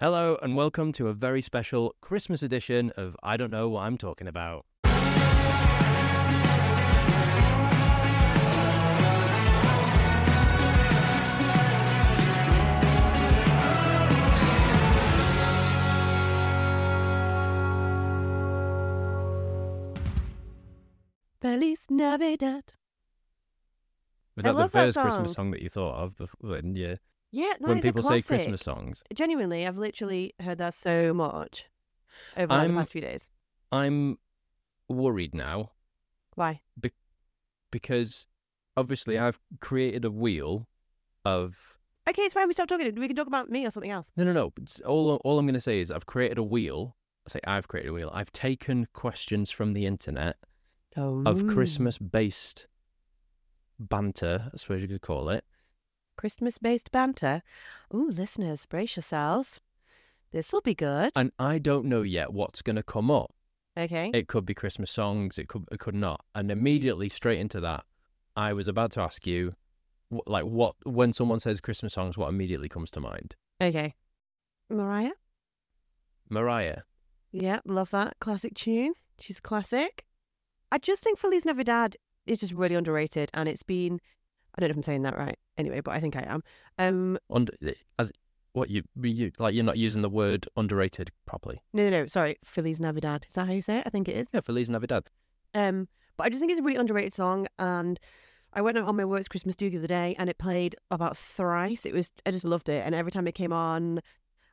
Hello, and welcome to a very special Christmas edition of I Don't Know What I'm Talking About. Feliz Navidad. Was I that love the that first Christmas song. song that you thought of before, when, you, Yeah, no, when people say. Christmas songs? Genuinely, I've literally heard that so much over like, the past few days. I'm worried now Why? because obviously mm. I've created a wheel of. Okay, it's fine. We stop talking. We can talk about me or something else. No, no, no. It's all, all I'm going to say is I've created a wheel. I say I've created a wheel. I've taken questions from the internet Oh. of Christmas based banter, I suppose you could call it. Christmas-based banter. Ooh, listeners, brace yourselves. This will be good. And I don't know yet what's going to come up. okay. It could be Christmas songs. It could it could not. And immediately straight into that, I was about to ask you, wh- like, what when someone says Christmas songs, what immediately comes to mind? Okay. Mariah. Mariah. Yeah, love that classic tune. She's a classic. I just think Feliz Navidad is just really underrated, and it's been. I don't know if I'm saying that right. Anyway, but I think I am. Um, Under as what you you like you're not using the word underrated properly. no, no, no. Sorry, Feliz Navidad. Is that how you say it? I think it is. Yeah, Feliz Navidad. Um, but I just think it's a really underrated song, and I went on my work's Christmas do the other day, and it played about thrice. It was I just loved it, and every time it came on,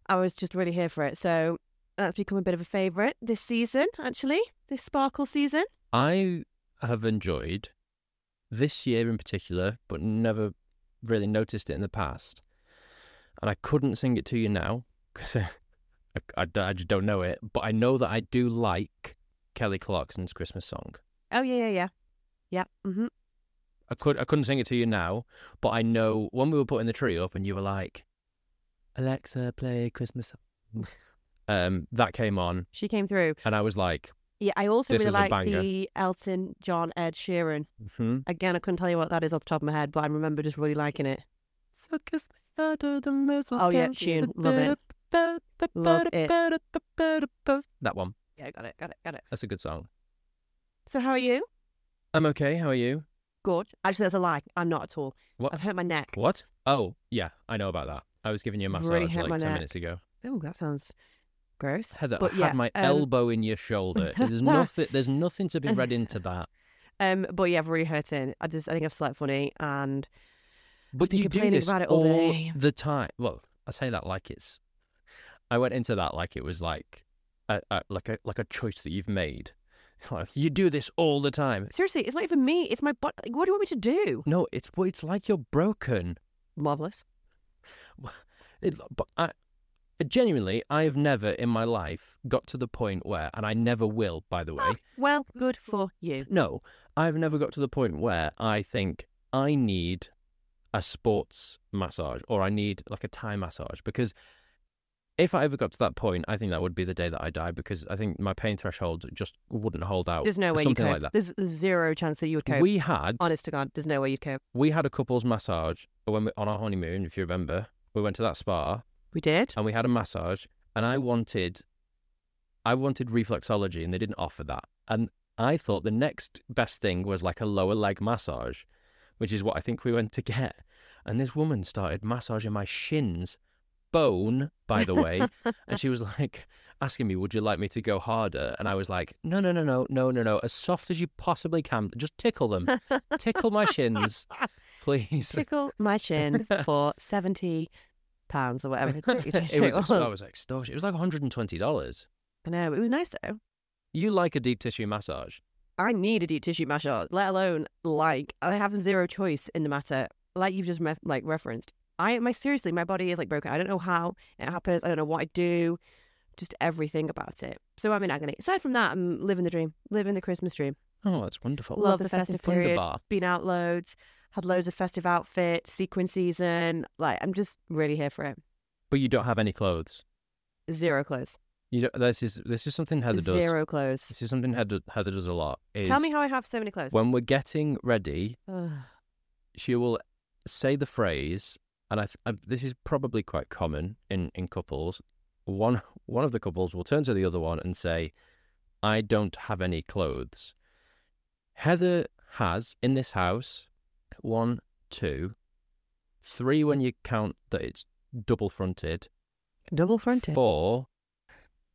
I was just really here for it. So that's become a bit of a favourite this season, actually, this sparkle season. I have enjoyed this year in particular, but never really noticed it in the past. And I couldn't sing it to you now because I, I, I just don't know it. But I know that I do like Kelly Clarkson's Christmas song. Oh yeah, yeah, yeah, yeah. Mm-hmm. I could I couldn't sing it to you now, but I know when we were putting the tree up and you were like, Alexa, play Christmas songs. um, that came on, She came through. and I was like, Yeah, I also This really like the Elton John Ed Sheeran. hmm. Again, I couldn't tell you what that is off the top of my head, but I remember just really liking it. Oh yeah, tune. Love it. Love it. That one. Yeah, got it, got it, got it. That's a good song. So how are you? I'm okay. How are you? Good. Actually, that's a lie. I'm not at all. What? I've hurt my neck. What? Oh, yeah, I know about that. I was giving you a massage really like 10 neck. minutes ago. Oh, that sounds gross. Heather, But I yeah, had my um, elbow in your shoulder. There's nothing there's nothing to be read into that. Um, but yeah, I've really hurting. I just, I think I've slept funny, and But you do this about it all day. the time. Well, I say that like it's. I went into that like it was like, a, a, like a like a choice that you've made. Like, you do this all the time. seriously, it's not even me. It's my butt. Like, what do you want me to do? No, it's it's like you're broken. Marvelous. It, but I, genuinely, I have never in my life got to the point where, and I never will, by the way. Ah, well, good for you. No, I've never got to the point where I think I need a sports massage or I need like a Thai massage because if I ever got to that point, I think that would be the day that I die because I think my pain threshold just wouldn't hold out. There's no way you something cope. like that. There's zero chance that you would cope. We had Honest to God, there's no way you'd cope. we had a couples massage when we, on our honeymoon, if you remember. We went to that spa We did. and we had a massage and I wanted I wanted reflexology and they didn't offer that. And I thought the next best thing was like a lower leg massage, which is what I think we went to get. And this woman started massaging my shins, bone, by the way, and she was like asking me, "Would you like me to go harder?" And I was like, "No, no, no, no, no, no, no, as soft as you possibly can. Just tickle them, tickle my shins, please." Tickle my chin for seventy pounds or whatever. it was. I was extortion. It was like one hundred and twenty dollars. I know it was nice though. You like a deep tissue massage? I need a deep tissue massage, let alone like I have zero choice in the matter. Like you've just me- like referenced, I my seriously my body is like broken. I don't know how it happens. I don't know what I do. Just everything about it. So I'm in agony. Aside from that, I'm living the dream, living the Christmas dream. Oh, that's wonderful. Love the festive period. Wunderbar. Been out loads, had loads of festive outfits, sequin season. Like I'm just really here for it. But you don't have any clothes. Zero clothes. You don't, this is this is something Heather does. Zero clothes. This is something Heather, Heather does a lot. Is Tell me how I have so many clothes. when we're getting ready, Ugh. she will say the phrase, and I, th- I this is probably quite common in in couples. one one of the couples will turn to the other one and say, "I don't have any clothes." Heather has in this house one, two, three when you count that it's double fronted, Double fronted. four,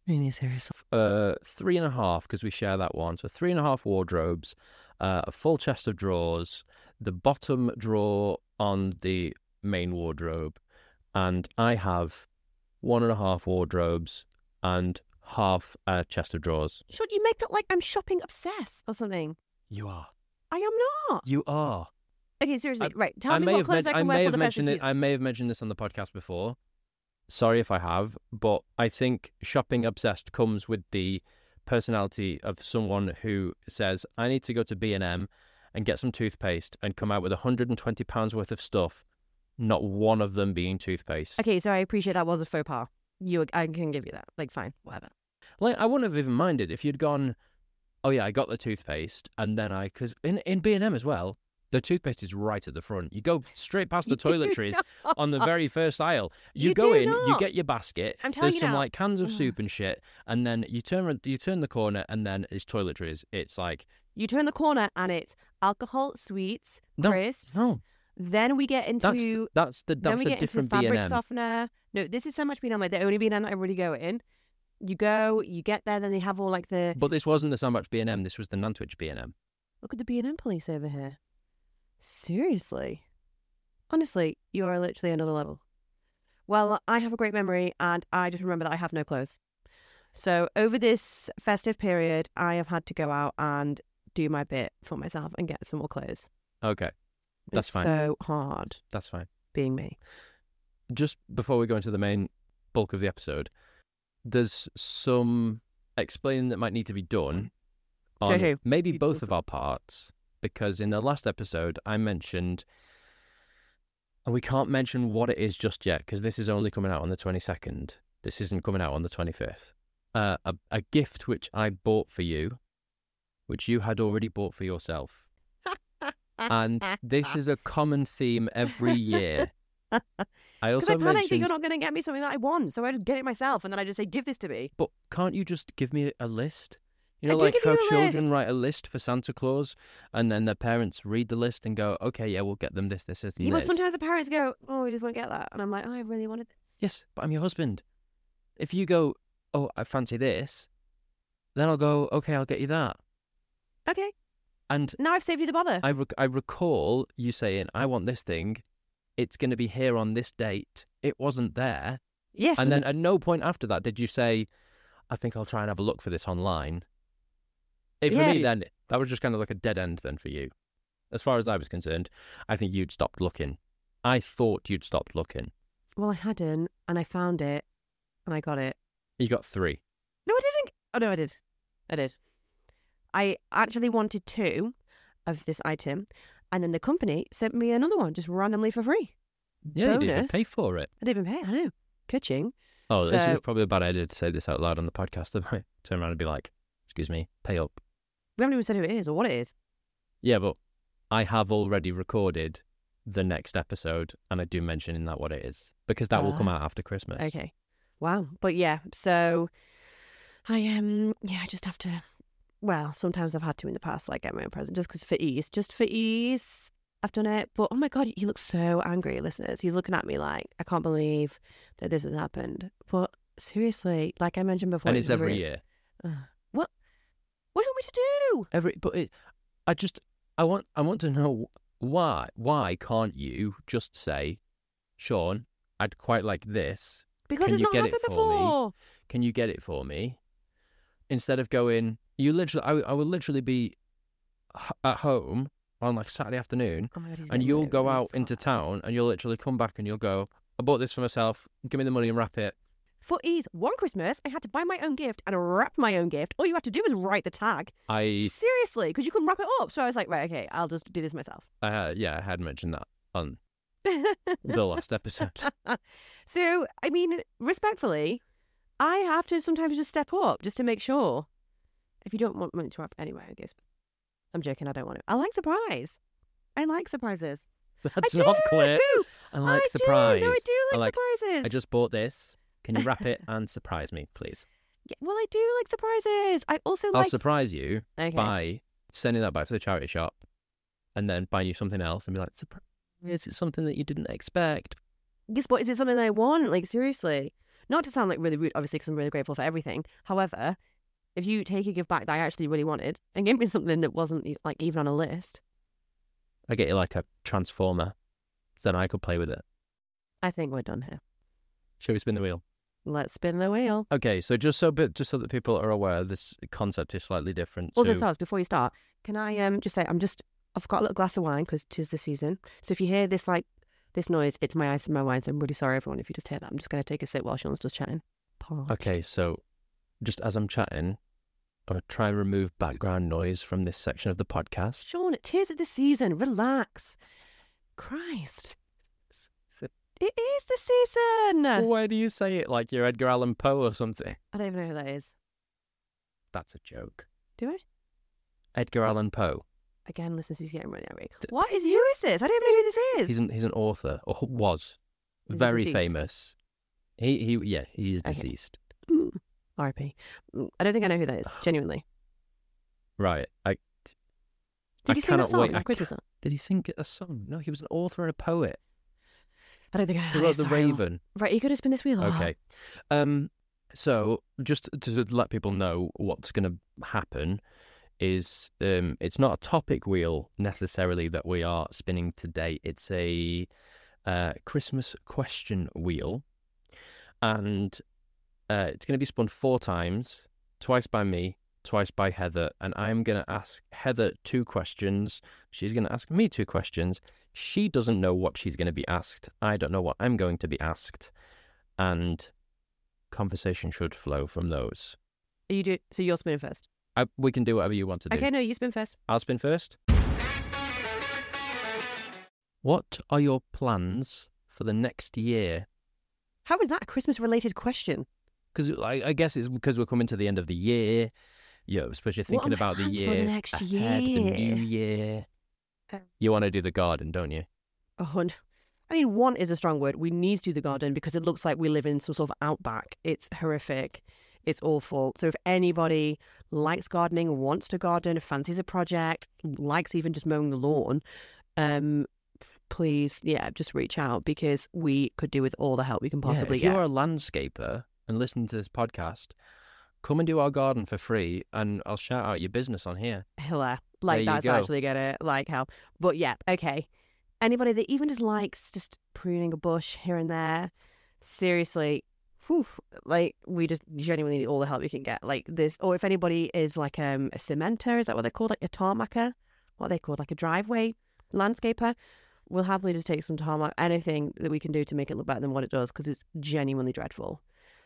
seriously. uh, three and a half because we share that one. So three and a half wardrobes, uh, a full chest of drawers, the bottom drawer on the main wardrobe, and I have one and a half wardrobes and half a chest of drawers. Should you make it like I'm shopping obsessed or something? You are. I am not. You are. Okay, seriously. I- right. Tell I me may what have clothes men- I I can may wear for the mentioned festive it. season. I may have mentioned this on the podcast before. Sorry if I have, but I think shopping obsessed comes with the personality of someone who says, "I need to go to B and M and get some toothpaste and come out with 120 pounds worth of stuff." Not one of them being toothpaste. Okay, so I appreciate that was a faux pas. You, I can give you that. Like, fine, whatever. Like I wouldn't have even minded if you'd gone, "Oh yeah, I got the toothpaste," and then I because in in B and M as well, the toothpaste is right at the front. You go straight past the toiletries on the very first aisle. You, You go do in, you not. get your basket. I'm telling There's you some now. like cans of soup and shit, and then you turn you turn the corner, and then it's toiletries. It's like You turn the corner and it's alcohol, sweets, No, crisps. no, Then we get into that's the, that's the then that's we a get into different B fabric and M. softener. No, this is so much B&M. Like the only B&M that I really go in. You go, you get there, then they have all like the But this wasn't the Sandwich B and M. This was the Nantwich B and M. look at the B&M police over here. Seriously, honestly, you are literally another level. Well, I have a great memory, and I just remember that I have no clothes. So over this festive period, I have had to go out and do my bit for myself and get some more clothes. Okay, That's It's fine. So hard that's fine. being me. just before we go into the main bulk of the episode, there's some explaining that might need to be done on maybe both of our parts because in the last episode I mentioned and we can't mention what it is just yet because this is only coming out on the 22nd. This isn't coming out on the 25th. Uh, a, a gift which I bought for you, which you had already bought for yourself. And this is a common theme every year. I Because also I panic that you're not going to get me something that I want, so I just get it myself, and then I just say, "Give this to me." But can't you just give me a list? You know, like how children list. write a list for Santa Claus, and then their parents read the list and go, "Okay, yeah, we'll get them this, this, this, and Yeah, but this." sometimes the parents go, "Oh, we just won't get that," and I'm like, "Oh, I really wanted this." Yes, but I'm your husband. If you go, "Oh, I fancy this," then I'll go, "Okay, I'll get you that." Okay, And now I've saved you the bother. I rec- I recall you saying, "I want this thing. It's going to be here on this date." It wasn't there, yes, and then at no point after that did you say, "I think I'll try and have a look for this online." For me, then that was just kind of like a dead end. Then for you, as far as I was concerned, I think you'd stopped looking. I thought you'd stopped looking. well, I hadn't, and I found it, and I got it. You got three. No, I didn't. Oh no, I did. I did. I actually wanted two of this item, and then the company sent me another one just randomly for free. Yeah, you didn't pay for it. I didn't even pay. I know. Kitching. Oh, this is probably a bad idea to say this out loud on the podcast. I might turn around and be like, "Excuse me, pay up." We haven't even said who it is or what it is. Yeah, but I have already recorded the next episode, and I do mention in that what it is because that will come Ah, out after Christmas. Okay. Wow. But yeah, so I um yeah, I just have to well, sometimes I've had to in the past like get my own present just because for ease. Just for ease. I've done it. But oh my god, he looks so angry, listeners. He's looking at me like, I can't believe that this has happened. But seriously, like I mentioned before, and it's every year. Ugh. What do you want me to do? Every, but it, I just, I want, I want to know why. Why can't you just say, Sean, I'd quite like this. Because Can it's you not get it happened for me? before. Can you get it for me? Instead of going, you literally, I, I will literally be h- at home on like Saturday afternoon, Oh god, and you'll go out into town, and you'll literally come back, and you'll go, I bought this for myself. Give me the money and wrap it. For ease, one Christmas, I had to buy my own gift and wrap my own gift. All you had to do was write the tag. I, Seriously, because you can wrap it up. So I was like, right, okay, I'll just do this myself. Had, yeah, I had mentioned that on the last episode. so, I mean, respectfully, I have to sometimes just step up just to make sure. If you don't want me to wrap anyway, I guess. I'm joking. I don't want it. I like surprise. I like surprises. That's I not do! clear. I like I surprise. Do. No, I do like, like- surprises. I just bought this. Can you wrap it and surprise me, please? Yeah, well, I do like surprises. I also I'll like. surprise you okay. by sending that back to the charity shop and then buying you something else and be like, surprise, it's something that you didn't expect. Guess what? Is it something that I want? Like seriously, not to sound like really rude, obviously, because I'm really grateful for everything. However, if you take a gift back that I actually really wanted and give me something that wasn't like even on a list, I get you like a transformer, then I could play with it. I think we're done here. Shall we spin the wheel? Let's spin the wheel. Okay, so just so but just so that people are aware, this concept is slightly different. Also, to- Stars, before you start, can I um just say I'm just I've got a little glass of wine because tis the season. So if you hear this like this noise, it's my ice and my wine. So I'm really sorry, everyone, if you just hear that. I'm just gonna take a sip while Sean's just chatting. Parched. Okay, so just as I'm chatting, I'm going to try and remove background noise from this section of the podcast. Sean, tis the season. Relax. Christ, it is the season. Why do you say it like you're Edgar Allan Poe or something? I don't even know who that is. That's a joke. Do I? Edgar Allan Poe. Again, listeners, he's getting really angry. D- What is who is this? I don't even know who this is. He's an he's an author or was Is very deceased? famous. He he yeah he is deceased. Mm. R.I.P. Mm, I don't think I know who that is. Genuinely. Right. I Did I he sing that song? wait. A I Christmas song? did he sing a song? No, he was an author and a poet. I don't think I know. Who wrote The Raven. Right, you could have spin this wheel. Okay. Um. So just to let people know what's going to happen is um it's not a topic wheel necessarily that we are spinning today. It's a uh, Christmas question wheel, and uh, it's going to be spun four times, twice by me, twice by Heather, and I'm going to ask Heather two questions. She's going to ask me two questions. She doesn't know what she's going to be asked. I don't know what I'm going to be asked, and conversation should flow from those. You do. So you're spinning first. I, we can do whatever you want to do. Okay, no, you spin first. I'll spin first. What are your plans for the next year? How is that a Christmas-related question? Because I, I guess it's because we're coming to the end of the year. You know, especially thinking about the year the next ahead, year? the new year. Um, You want to do the garden, don't you? A hundred. I mean, want is a strong word. We need to do the garden because it looks like we live in some sort of outback. It's horrific. It's awful. So if anybody likes gardening, wants to garden, fancies a project, likes even just mowing the lawn, um, please, yeah, just reach out because we could do with all the help we can possibly yeah, if get. you're a landscaper and listening to this podcast, come and do our garden for free, and I'll shout out your business on here. Hiller. Like that's go. actually gonna like help. But yeah, okay. Anybody that even just likes just pruning a bush here and there, seriously, whew, like we just genuinely need all the help we can get. Like this, or if anybody is like um a cementer, is that what they're called? Like a tarmacer? What are they called? Like a driveway landscaper? We'll happily just take some tarmac, anything that we can do to make it look better than what it does, because it's genuinely dreadful.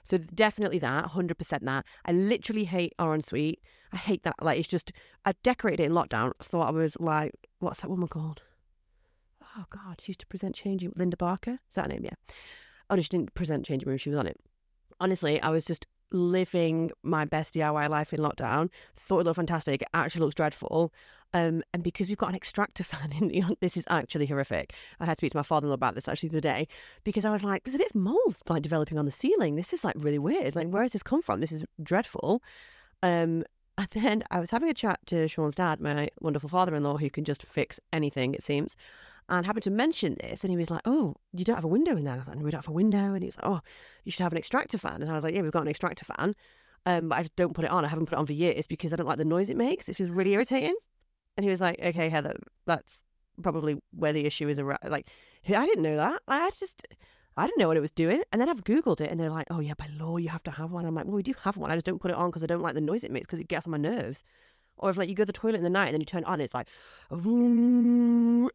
So definitely that, hundred percent that. I literally hate our ensuite. I hate that. Like it's just I decorated it in lockdown. Thought I was like, what's that woman called? Oh God, she used to present Changing Linda Barker. Is that her name? Yeah. Oh no, she didn't present Changing Room. She was on it. Honestly, I was just living my best DIY life in lockdown. Thought it looked fantastic. It actually looks dreadful. Um, and because we've got an extractor fan in the, this is actually horrific. I had to speak to my father-in-law about this actually the day because I was like, there's a bit of mold like developing on the ceiling. This is like really weird. Like, where has this come from? This is dreadful. Um, and then I was having a chat to Sean's dad, my wonderful father-in-law, who can just fix anything, it seems, and happened to mention this, and he was like, "Oh, you don't have a window in there." I was like, "No, we don't have a window," and he was like, "Oh, you should have an extractor fan," and I was like, "Yeah, we've got an extractor fan, um, but I just don't put it on. I haven't put it on for years because I don't like the noise it makes. It's just really irritating." And he was like, "Okay, Heather, that's probably where the issue is. Around. Like, I didn't know that. I just." I didn't know what it was doing. And then I've Googled it and they're like, oh, yeah, by law, you have to have one. I'm like, well, we do have one. I just don't put it on because I don't like the noise it makes because it gets on my nerves. Or if like you go to the toilet in the night and then you turn it on, it's like,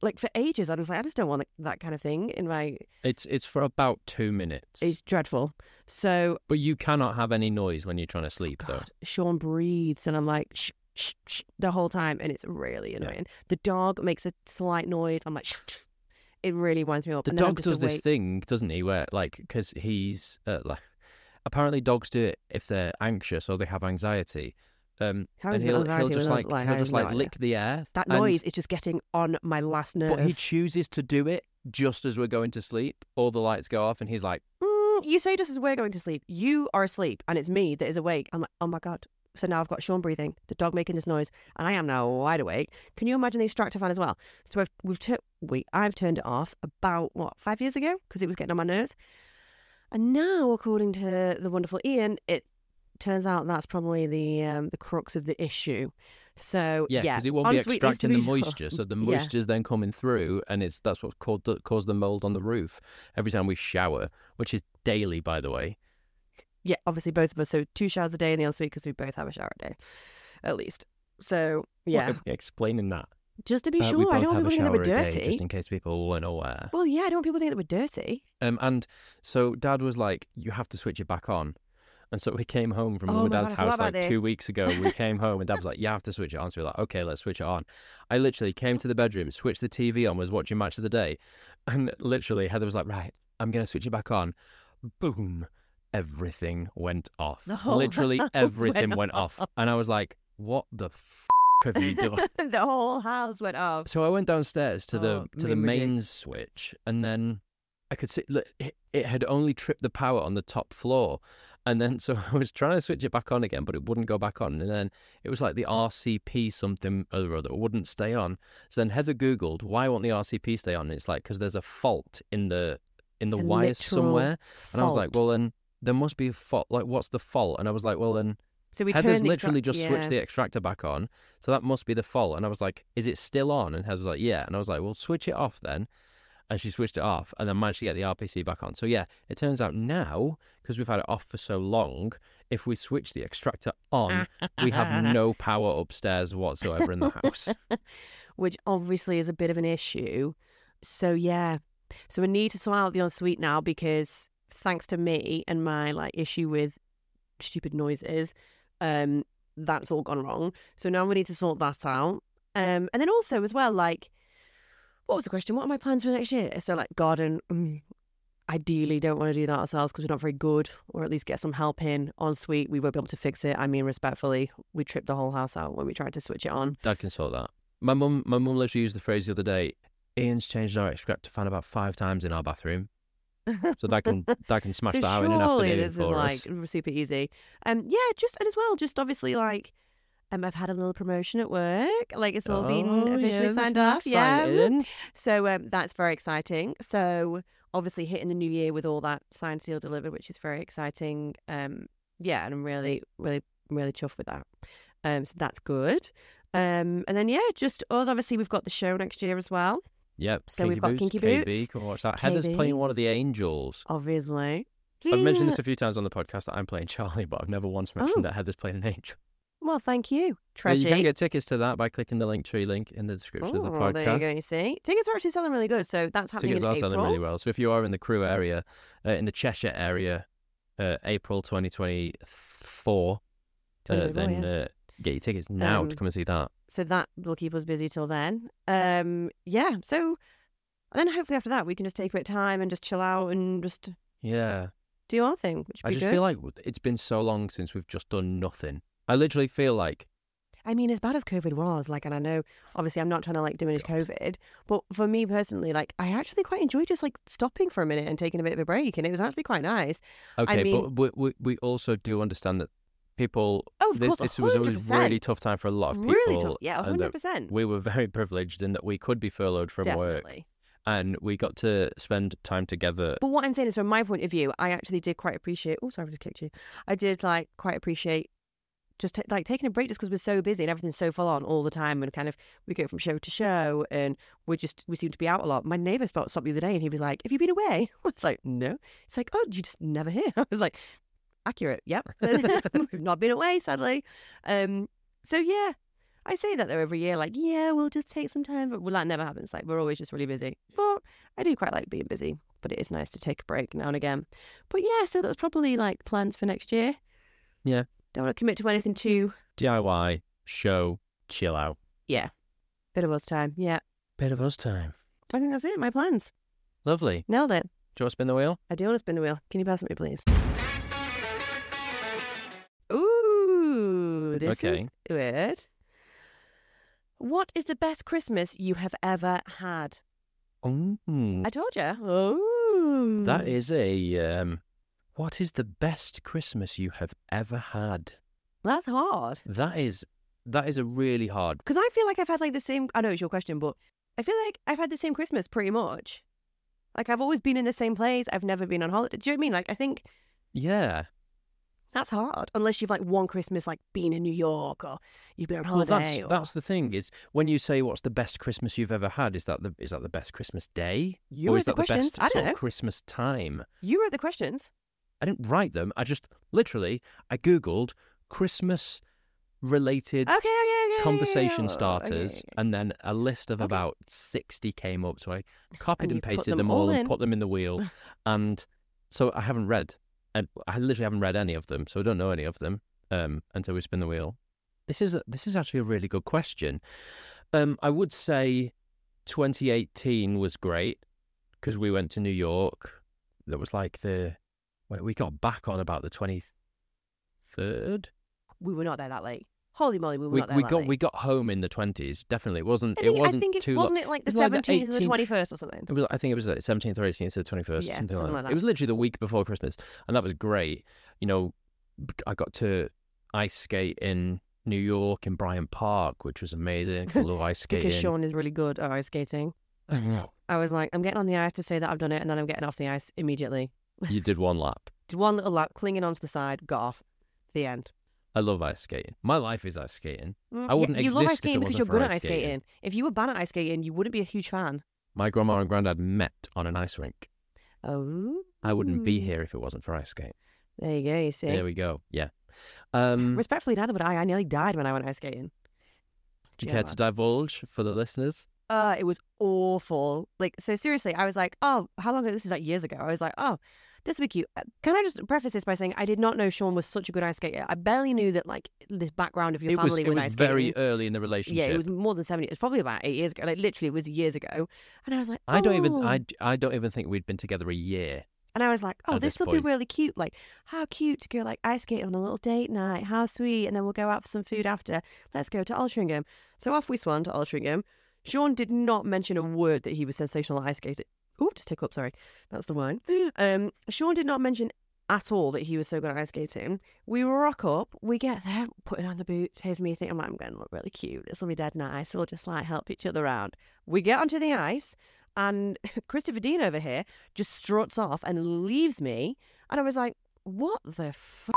like for ages. I was like, I just don't want that kind of thing in my. It's it's for about two minutes, It's dreadful. So, but you cannot have any noise when you're trying to sleep, though. Sean breathes and I'm like, shh, shh, shh, the whole time. And it's really annoying. The dog makes a slight noise. I'm like, shh, shh. It really winds me up. The and dog does this thing, doesn't he? Where like because he's uh, like apparently dogs do it if they're anxious or they have anxiety. Um, and he'll, he'll just like like, he'll just like lick the air. That noise is just getting on my last nerve. but he chooses to do it just as we're going to sleep. All the lights go off, and he's like, Mm, you say just as we're going to sleep. You are asleep, and it's me that is awake. I'm like, oh my god. So now I've got Sean breathing, the dog making this noise, and I am now wide awake. Can you imagine the extractor fan as well? So I've we've tur- we I've turned it off about what five years ago because it was getting on my nerves, and now according to the wonderful Ian, it turns out that's probably the um, the crux of the issue. So Yeah, yeah, because it won't be needs to extracting the be- moisture, so the Yeah. moisture's then coming through, and it's that's what caused the, caused the mold on the roof every time we shower, which is daily, by the way. Yeah, obviously both of us. So two showers a day in the ensuite because we both have a shower a day, at least. So yeah, What, explaining that. just to be Uh, sure, I don't want people a think that we're a day, dirty. just in case people weren't aware. Well, yeah, I don't want people think that we're dirty. Um, and so Dad was like, "You have to switch it back on." And so we came home from Oh Mum and my God, Dad's house like two weeks ago. We came home and Dad was like, "You have to switch it on." So we we're like, "Okay, let's switch it on." I literally came to the bedroom, switched the TV on, was watching Match of the Day, and literally Heather was like, "Right, I'm gonna switch it back on." Boom, everything went off. The literally everything went went off, and I was like, "What the f- have you done?" the whole house went off. So I went downstairs to the Oh, to the reject. mains switch, and then I could see look, it had only tripped the power on the top floor, and then so I was trying to switch it back on again, but it wouldn't go back on, and then it was like the RCP something or other wouldn't stay on. So then Heather googled why won't the RCP stay on, and it's like because there's a fault in the in the A wires literal somewhere, and I was like, well then there must be a fault. Like what's the fault? And I was like, well then so we Heather's literally extra- just switched the extractor back on, so that must be the fault. And I was like, "Is it still on?" And Heather was like, "Yeah." And I was like, "Well, switch it off then." And she switched it off, and then managed to get the RPC back on. So yeah, it turns out now because we've had it off for so long, if we switch the extractor on, we have no power upstairs whatsoever in the house. which obviously is a bit of an issue. So yeah, so we need to sort out the ensuite now because thanks to me and my like issue with stupid noises, um, that's all gone wrong. So now we need to sort that out. Um, and then also as well, like, what was the question? What are my plans for next year? So like garden. Mm, ideally, don't want to do that ourselves because we're not very good, or at least get some help in ensuite. We won't be able to fix it. I mean, respectfully, we tripped the whole house out when we tried to switch it on. Dad can sort that. My mum, my mum literally used the phrase the other day. Ian's changed our extractor fan about five times in our bathroom, so Dad can Dad can smash so that out in an afternoon this for is like us. super easy. Um, yeah, just and as well, just obviously like, um, I've had a little promotion at work. Like it's all been Oh, officially yeah, signed off. Yeah, so um, that's very exciting. So obviously hitting the new year with all that signed, seal, delivered, which is very exciting. Um, yeah, and I'm really, really, really chuffed with that. Um, so that's good. Um, and then yeah, just us. Obviously, we've got the show next year as well. Yep. So we've got Kinky KB, Boots, Come watch that. Heather's playing one of the angels. Obviously, I've mentioned this a few times on the podcast that I'm playing Charlie, but I've never once mentioned Oh. that Heather's playing an angel. Well, thank you, But you can get tickets to that by clicking the link tree link in the description of the Oh, there you go. You see, tickets are actually selling really good. So that's happening Tickets in are April. selling really well. So if you are in the Crewe area, uh, in the Cheshire area, uh, April 2024, uh, then yeah. uh, get your tickets now Um, to come and see that. So that will keep us busy till then. Um, yeah. So and then hopefully after that we can just take a bit of time and just chill out and just Yeah. do our thing, which I be just good. feel like it's been so long since we've just done nothing. I literally feel like I mean, as bad as COVID was, like, and I know obviously I'm not trying to like diminish COVID, but for me personally, like, I actually quite enjoy just like stopping for a minute and taking a bit of a break, and it was actually quite nice. Okay, mean- but we, we we also do understand that people. Oh, of this, course, this was always a really tough time for a lot of people. really tough. Yeah, hundred percent. We were very privileged in that we could be furloughed from work, and we got to spend time together. But what I'm saying is, from my point of view, I actually did quite appreciate. Oh, sorry, I just kicked you. I did like quite appreciate just ta- like taking a break just because we're so busy and everything's so full on all the time, and kind of we go from show to show, and we just we seem to be out a lot. My neighbour stopped stopped the other day, and he was like, "Have you been away?" I was like, "No." It's like, "Oh, you just never here?" I was like, "Accurate, yep." We've not been away, sadly. Um, so yeah. I say that though every year, like, yeah, we'll just take some time, but well, that never happens. Like, we're always just really busy. But I do quite like being busy, but it is nice to take a break now and again. But yeah, so that's probably like plans for next year. Yeah. Don't want to commit to anything too. DIY show, chill out. Yeah. Bit of us time. Yeah. Bit of us time. I think that's it. My plans. Lovely. Nailed it. Do you want to spin the wheel? I do want to spin the wheel. Can you pass it me, please? Ooh, this Okay. is weird. What is the best Christmas you have ever had? Oh, I told you. Oh, that is a um, What is the best Christmas you have ever had? That's hard. That is that is a really hard. Because I feel like I've had like the same. I know it's your question, but I feel like I've had the same Christmas pretty much. Like I've always been in the same place. I've never been on holiday. Do you know what I mean? Like I think Yeah. that's hard unless you've like one Christmas like been in New York or you've been on holiday. Well, that's or... that's the thing is when you say what's the best Christmas you've ever had, is that the is that the best Christmas day? You or is the that the questions. best I don't sort of know. Christmas time? You wrote the questions. I didn't write them. I just literally I googled Christmas related Okay, okay, okay. conversation starters, and then a list of about sixty came up. So I copied And and, pasted them them all and put them in the wheel, and so I haven't read, and I literally haven't read any of them, so I don't know any of them um, until we spin the wheel. This is a, this is actually a really good question. Um, I would say 2018 was great because we went to New York. That was like the wait, we got back on about the 23rd. We were not there that late. Holy moly, we were we, not there we that got late. we got home in the twenties. Definitely, it wasn't. I it wasn't I think it too. wasn't it like the was like the seventeenth to the twenty first or something. it was. I think it was the seventeenth or eighteenth to the twenty first, Yeah, something, something like like that. that. It was literally the week before Christmas, and that was great. You know, I got to ice skate in New York in Bryant Park, which was amazing. I love ice skating. Because Sean is really good at ice skating. I was like, I'm getting on the ice to say that I've done it, and then I'm getting off the ice immediately. You did one lap. Did one little lap, clinging onto the side, got off. The end. I love ice skating. My life is ice skating. Mm, I wouldn't You love ice exist if it skating because wasn't you're for good at ice ice skating. If you were bad at ice skating, you wouldn't be a huge fan. My grandma and granddad met on an ice rink. Oh, I wouldn't be here if it wasn't for ice skating. There you go. You see. There we go. Yeah. Um, Respectfully, neither would I. I nearly died when I went ice skating. do you care to divulge for the listeners? Uh, it was awful. Like, so seriously, I was like, oh, how long ago? This was like years ago. I was like, oh, this would be cute. Uh, Can I just preface this by saying I did not know Sean was such a good ice skater. I barely knew that, like, this background of your it was family it was ice very skating. early in the relationship. Yeah, it was more than 70. It was probably about eight years ago. Like, literally, it was years ago. And I was like, I don't even "Oh." I, I don't even think we'd been together a year. And I was like, oh, this this will be really cute. Like, how cute to go, like, ice skating on a little date night. How sweet. And then we'll go out for some food after. Let's go to Altrincham. So off we swung to Altrincham. Sean did not mention a word that he was sensational at ice skating. Ooh, just hiccup, sorry. That's the wine. Um, Sean did not mention at all that he was so good at ice skating. We rock up, we get there, putting on the boots. Here's me thinking, I'm, going to look really cute. This will be dead nice. We'll just like help each other around. We get onto the ice, and Christopher Dean over here just struts off and leaves me. And I was like, what the f?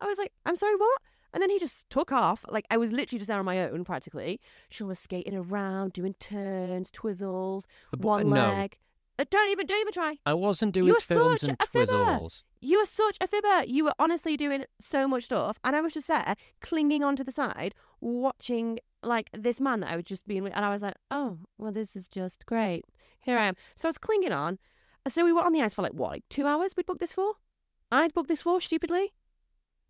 I was like, I'm sorry, what? And then he just took off. Like I was literally just there on my own, practically. Sean was skating around, doing turns, twizzles, But one no, leg. Uh, don't even, don't even try. I wasn't doing You're such and a fibber. twizzles. You were such a fibber. You were honestly doing so much stuff, and I was just there, clinging onto the side, watching like this man that I was just being with, and I was like, oh, well, this is just great. Here I am. So I was clinging on. So we were on the ice for like what, like two hours? We'd booked this for. I'd booked this for stupidly.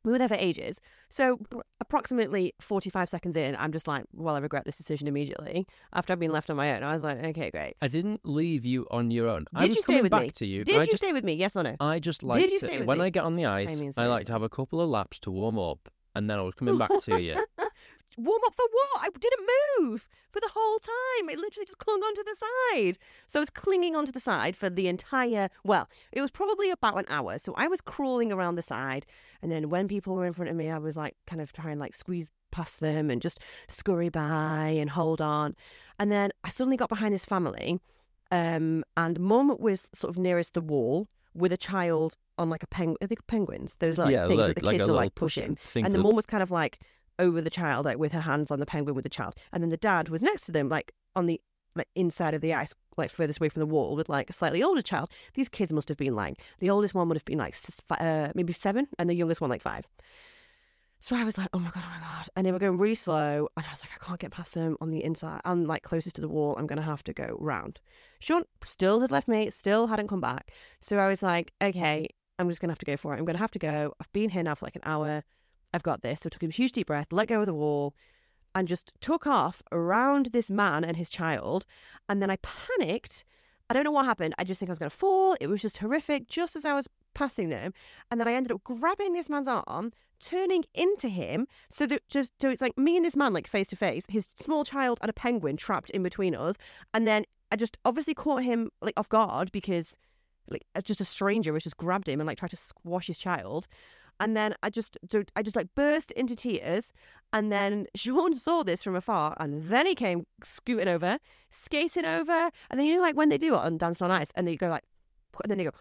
We were there for ages. So approximately 45 seconds in, I'm just like, well, I regret this decision immediately. After I've been left on my own, I was like, okay, great. I didn't leave you on your own. I Did was you stay with back me? to you. Did I you just, stay with me? Yes or no? I just like you to, stay with when me? I get on the ice, mean, I like to have a couple of laps to warm up, and then I was coming back to you. Warm up for what? I didn't move for the whole time. It literally just clung onto the side. So I was clinging onto the side for the entire, well, it was probably about an hour. So I was crawling around the side. And then when people were in front of me, I was like kind of trying like squeeze past them and just scurry by and hold on. And then I suddenly got behind this family. Um, and mum was sort of nearest the wall with a child on like a penguin. Are they penguins? Those like yeah, things like, that the kids a are like pushing and the mum was kind of like over the child, like with her hands on the penguin with the child, and then the dad was next to them, like on the like inside of the ice, like furthest away from the wall, with like a slightly older child. These kids must have been like the oldest one would have been like uh, maybe seven, and the youngest one like five. So I was like, oh my god, oh my god, and they were going really slow, and I was like, I can't get past them on the inside. I'm like closest to the wall. I'm gonna have to go round. Sean still had left me, still hadn't come back. So I was like, okay, I'm just gonna have to go for it. I'm gonna have to go. I've been here now for like an hour. I've got this. So I took a huge deep breath, let go of the wall, and just took off around this man and his child. And then I panicked. I don't know what happened. I just think I was going to fall. It was just horrific just as I was passing them. And then I ended up grabbing this man's arm, turning into him. So that just, so it's like me and this man, like face to face, his small child and a penguin trapped in between us. And then I just obviously caught him like off guard because like just a stranger has just grabbed him and like tried to squash his child. And then I just, I just like burst into tears. And then Sean saw this from afar, and then he came scooting over, skating over, and then you know like when they do it on Dancing on Ice, and they go like, and then they go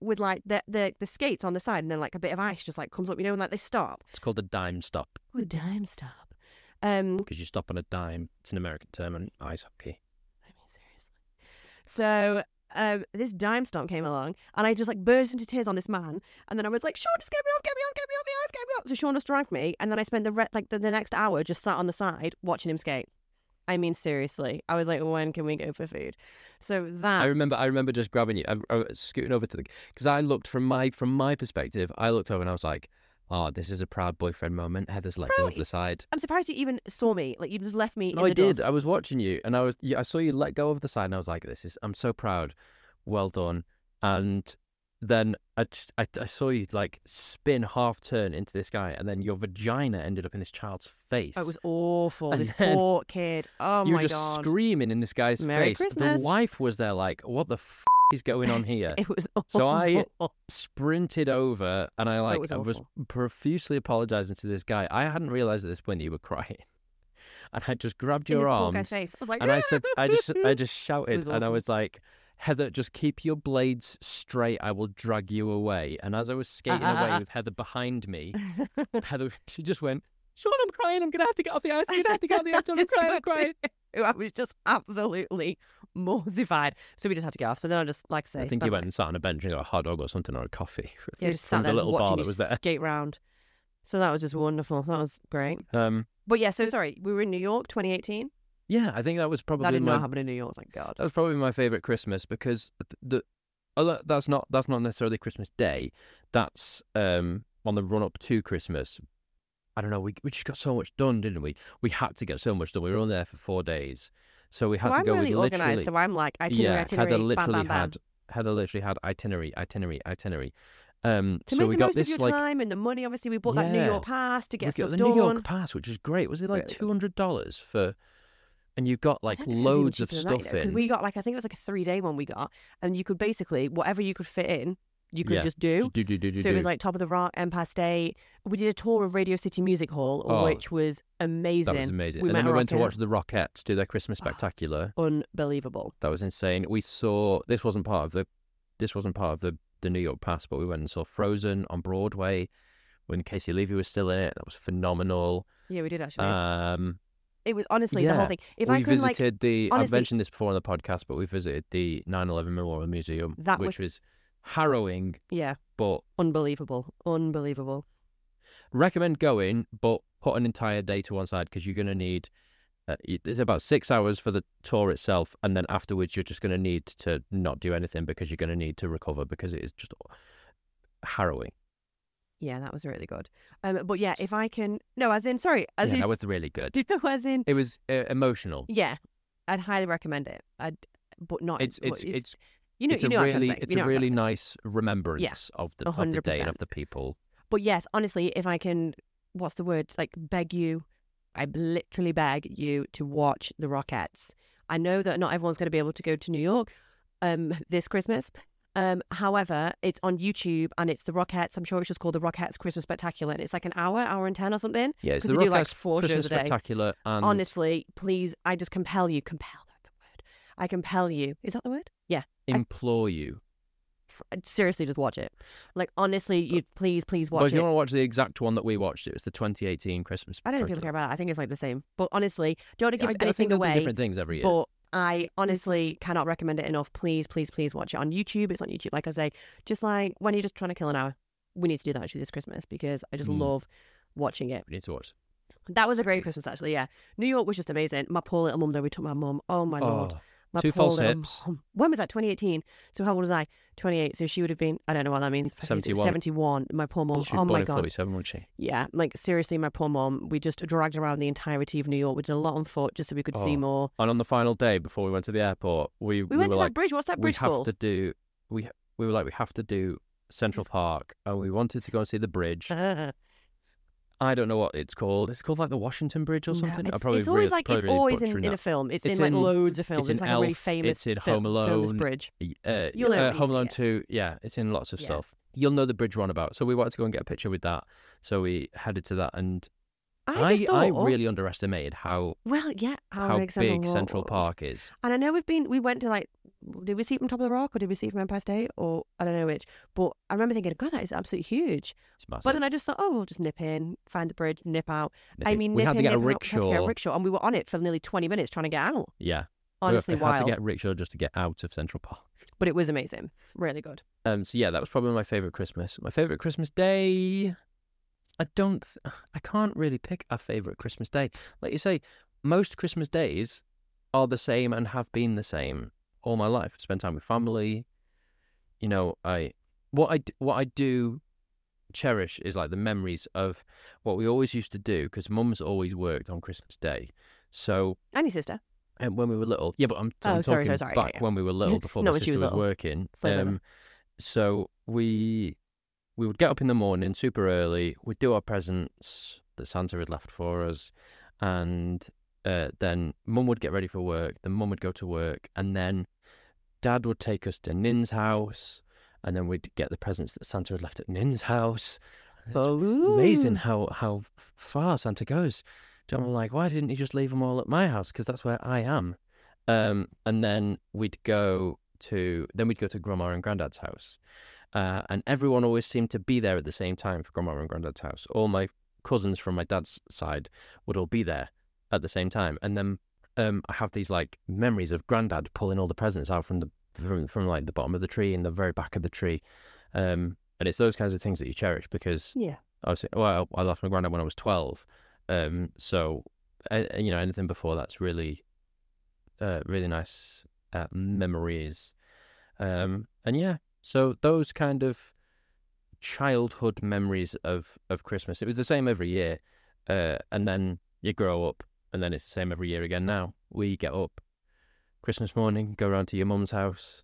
with like the, the the skates on the side, and then like a bit of ice just like comes up, you know, and like they stop. It's called a dime stop Oh, a dime stop. Um, because you stop on a dime. It's an American term in ice hockey. I mean, seriously. So um, this dime stomp came along, and I just like burst into tears on this man, and then I was like, "Sean, just get me off, get me off, get me off the ice, get me off." So Sean just dragged me, and then I spent the re- like the, the next hour just sat on the side watching him skate. I mean, seriously, I was like, "When can we go for food?" So that I remember. I remember just grabbing you, I, I was scooting over to the because I looked from my from my perspective. I looked over and I was like, "Oh, this is a proud boyfriend moment." Heather's let go of the side. I'm surprised you even saw me. Like you just left me. No, in I the did. dust. I was watching you, and I was. Yeah, I saw you let go of the side, and I was like, "This is. I'm so proud. Well done." And then I just, I, I saw you like spin half turn into this guy, and then your vagina ended up in this child's face. Oh, it was awful. And this poor kid. Oh my god! you were just god. screaming in this guy's Merry face. Christmas. The wife was there, like, "What the f- is going on here?" It was awful. So I sprinted over and I like was I was profusely apologizing to this guy. I hadn't realized at this point that you were crying, and I just grabbed your arms. I like, and I said, I just I just shouted, and I was like. Heather, just keep your blades straight. I will drag you away. And as I was ah, skating ah, away ah, with Heather behind me, Heather, she just went, Sean, I'm crying. I'm going to have to get off the ice. I'm going to have to get off the ice. I'm crying. I'm crying. I was just absolutely mortified. So we just had to get off. So then I just, like I say, I think you went and sat on a bench and got a hot dog or something or a coffee yeah, just sat the there little watching bar that was there. skate round. So that was just wonderful. That was great. Um, But yeah, so sorry, we were in New York, 2018. yeah, I think that was That probably did my not happen in New York, thank God. That was probably my favorite Christmas because th- the although that's not that's not necessarily Christmas Day. That's um on the run up to Christmas. I don't know. We we just got so much done, didn't we? We had to get so much done. We were only there for four days, so we had So to I'm go really with literally. So I'm like itinerary, yeah, itinerary, Heather bam, literally bam, bam. had Heather literally had itinerary, itinerary, itinerary. Um, To so make we the got most this of your like time and the money, obviously, we bought that New York pass to we get got the done. New York Pass, which was great. Was it like two hundred dollars for? And you've got like I don't know if it was even loads of than that, stuff you know, in. We got like I think it was like a three day one we got, and you could basically whatever you could fit in, you could Yeah. just do. Do do do do. So it was like Top of the Rock, Empire State. We did a tour of Radio City Music Hall, Oh, which was amazing. that was amazing. We and then we went to watch the Rockettes do their Christmas Oh. spectacular. Unbelievable. That was insane. We saw this wasn't part of the this wasn't part of the the New York Pass, but we went and saw Frozen on Broadway when Caissie Levy was still in it. That was phenomenal. Yeah, we did actually. Um, it was honestly the whole thing. If we I could like, visited the. I've mentioned this before on the podcast, but we visited the 9/11 Memorial Museum, That which was harrowing, yeah, but unbelievable, unbelievable. recommend going, but put an entire day to one side because you're going to need. Uh, it's about six hours for the tour itself, and then afterwards you're just going to need to not do anything because you're going to need to recover because it is just harrowing. Yeah, that was really good. Um, but yeah, if I can, no, as in, sorry, as yeah, in, that was really good. as in, It was uh, emotional. yeah, I'd highly recommend it. I'd, but not. It's but it's it's you know, it's you a know I'm really it's You know a really nice remembrance of the of the day and of the people. But yes, honestly, if I can, what's the word? Like beg you, I literally beg you to watch the Rockettes. I know that not everyone's going to be able to go to New York um, this Christmas. Um, however, it's on YouTube and it's the Rockettes. I'm sure it's just called the Rockettes Christmas Spectacular, and it's like an hour, hour and ten or something. Yeah, it's the do, like, Rockettes four Christmas shows a day. spectacular and Honestly, please, I just compel you. Compel that's the word. I compel you. Is that the word? Yeah. implore you. Seriously, just watch it. Like honestly, you please, please Well, watch if you it. want to watch the exact one that we watched, it was the 2018 Christmas. I don't think people care about it. I think it's like the same. But honestly, don't want to Yeah, I, give I anything away. different things every year. But I honestly cannot recommend it enough. Please, please, please watch it on YouTube. It's on YouTube. Like I say, just like when you're just trying to kill an hour, we need to do that actually this Christmas because I just Mm. love watching it. we need to watch. That was a great Christmas actually. Yeah, New York was just amazing. My poor little mum though. We took my mum. Oh my lord. My Two false little hips. When was that? 2018. So how old was I? 28. So she would have been. I don't know what that means. 71. 71. My poor mom. she Oh my god. 47, wasn't she? Yeah, like seriously, my poor mom. We just dragged around the entirety of New York. We did a lot on foot just so we could see Oh. more. And on the final day before we went to the airport, we, We, went were to like, that bridge. What's that bridge we bridge have called? to do. We we were like, we have to do Central Park, and we wanted to go and see the bridge. I don't know what it's called. It's called like the Washington Bridge or No, something. it's, probably it's always like probably it's really always in, in a film. It's, It's in like loads of films. it's It's, in like a really famous it's in Home Alone. bridge. Uh, You'll know uh, Home Alone. 2, yeah, it's in lots of Yeah. stuff. You'll know the bridge we're about. So we wanted to go and get a picture with that. So we headed to that, and I, I, just I, thought, really underestimated how well, yeah, how, how big Central. Park is. And I know we've been, we went to like, did we see it from Top of the Rock or did we see it from Empire State or I don't know which. But I remember thinking, God, that is absolutely huge. It's massive. But then I just thought, oh, we'll just nip in, find the bridge, nip out. I mean, we nip had to in, get a nip out, we had to get a rickshaw. rickshaw, and we were on it for nearly 20 minutes trying to get out. Yeah, Honestly, we had wild. to get a rickshaw just to get out of Central Park. But it was amazing. Really good. Um, so yeah, that was probably my favorite Christmas. My favorite Christmas day. I don't. Th- I can't really pick a favorite Christmas day. Like you say, most Christmas days are the same and have been the same all my life. Spend time with family. You know, I what I what I do cherish is like the memories of what we always used to do because Mum's always worked on Christmas Day. So And your sister. and when we were little, yeah, but I'm, Oh, I'm sorry, talking sorry, sorry, back yeah, yeah. when we were little before my sister was working. Um, so we we would get up in the morning super early. We'd do our presents that Santa had left for us, and uh, then Mum would get ready for work. Then Mum would go to work, and then Dad would take us to Nin's house, and then we'd get the presents that Santa had left at Nin's house. Amazing how how far Santa goes. I'm like, why didn't he just leave them all at my house? Because that's where I am. Um, and then we'd go to then we'd go to Grandma and Granddad's house, uh, and everyone always seemed to be there at the same time for Grandma and Granddad's house. All my cousins from my dad's side would all be there at the same time, and then um, I have these like memories of Granddad pulling all the presents out from the from from like the bottom of the tree and the very back of the tree, um, and it's those kinds of things that you cherish because Yeah. I was well, I lost my granddad when I was twelve, um, so uh, you know anything before that's really, uh, really nice uh, memories, um, and yeah, so those kind of childhood memories of of Christmas. It was the same every year, uh, and then you grow up, and then it's the same every year again. Now we get up, Christmas morning, go round to your mum's house,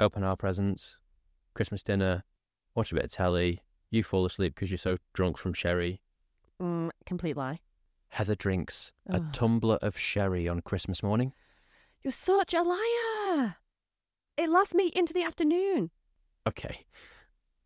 open our presents, Christmas dinner, watch a bit of telly. You fall asleep because you're so drunk from sherry. Mm, complete lie. Heather drinks a tumbler of sherry on Christmas morning. You're such a liar. It lasts me into the afternoon. Okay.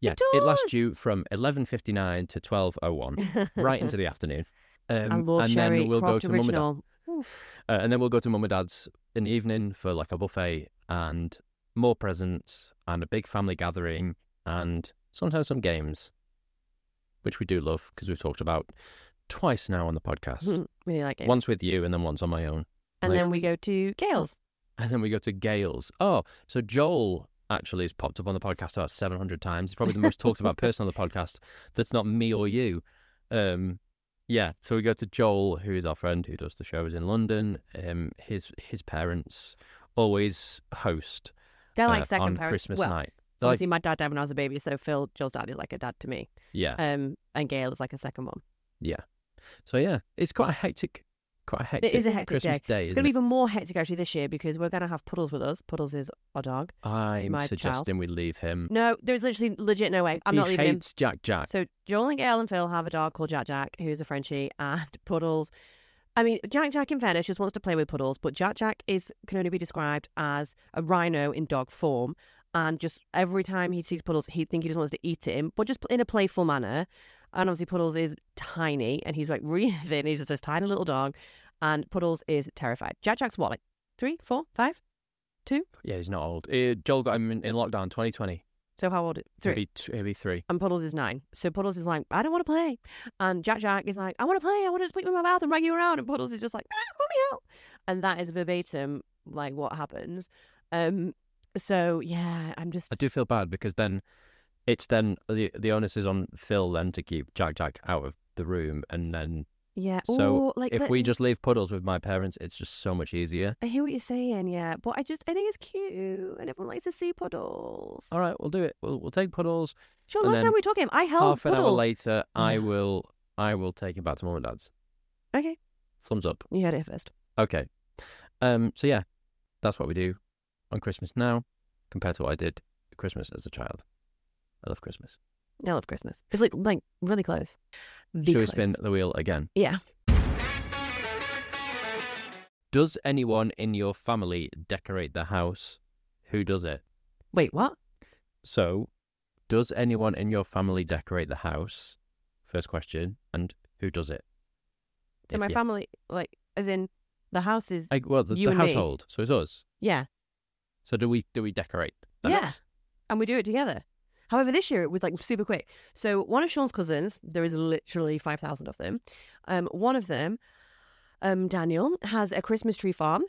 Yeah, It it, lasts you from 11.59 to 12.01, right into the afternoon. Um, I love and Sherry then we'll Croft go to mum and dad. Uh, and then we'll go to mum and dad's in the evening for like a buffet and more presents and a big family gathering and sometimes some games, which we do love because we've talked about twice now on the podcast. really like it. Once with you and then once on my own. and like- then we go to Gales. And then we go to Gales. Oh, so Joel actually has popped up on the podcast about 700 times. He's probably the most talked about person on the podcast that's not me or you. Um, yeah, so we go to Joel, who is our friend who does the shows in London. Um, his his parents always host They're like uh, second on parents. Christmas well, night. They're like, obviously, my dad died when I was a baby, so Phil, Joel's dad, is like a dad to me. yeah, Um, and Gail is like a second mom. yeah. So yeah, it's quite a hectic, quite a hectic. It is a hectic Christmas day. day. It's going to be even more hectic actually this year because we're going to have Puddles with us. Puddles is our dog. I'm my child. suggesting we leave him. No, there's literally legit no way. I'm he not leaving him. hates Jack Jack. So Joel and Gail and Phil have a dog called Jack Jack, who's a Frenchie, and Puddles. I mean, Jack Jack in fairness just wants to play with Puddles, but Jack Jack is can only be described as a rhino in dog form. And just every time he sees Puddles, he'd think he just wants to eat him, but just in a playful manner. And obviously, Puddles is tiny, and he's like really thin. He's just this tiny little dog, and Puddles is terrified. Jack Jack's what, like three, four, five? Yeah, he's not old. Uh, Joel got him in, in lockdown 2020. So how old? Three. be, t- he'll be three. and Puddles is nine. So Puddles is like, I don't want to play. And Jack Jack is like, I want to play. I want to just put you in my mouth and drag you around. And Puddles is just like, ah, let me out. And that is verbatim like what happens. Um. So yeah, I'm just I do feel bad because then it's then the the onus is on Phil then to keep Jack Jack out of the room, and then yeah. so Ooh, like if let- we just leave Puddles with my parents, it's just so much easier. I hear what you're saying, yeah. But I just I think it's cute, and everyone likes to see Puddles. All right, we'll do it. We'll we'll take Puddles. Sure. Last time we took him, I held Half an Puddles. hour later, I will I will take him back to mum and dad's. Okay, Thumbs up. you heard it first. Okay. Um. So yeah, that's what we do on Christmas now, compared to what I did Christmas as a child. I love Christmas. I love Christmas. It's like like really close. The Shall we close. spin the wheel again? Yeah. Does anyone in your family decorate the house? Who does it? Wait, what? So, does anyone in your family decorate the house? First question. And who does it? So If my you- family, like, as in the house is Like, well, the, you the and me. household. So it's us. yeah, So do we do we decorate? The Yeah. house? and we do it together. However, this year it was like super quick. So one of Sean's cousins, there is literally five thousand of them. Um, one of them, um, Daniel, has a Christmas tree farm,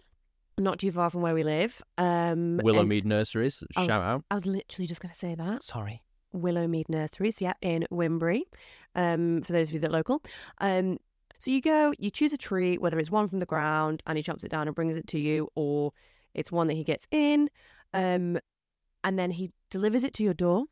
not too far from where we live. Um, Willowmead Nurseries. I was- Shout out. I was literally just going to say that. Sorry. Willowmead Nurseries, yeah, in Wybunbury, um, for those of you that are local. Um, so you go, you choose a tree, whether it's one from the ground and he chops it down and brings it to you, or it's one that he gets in, um, and then he delivers it to your door.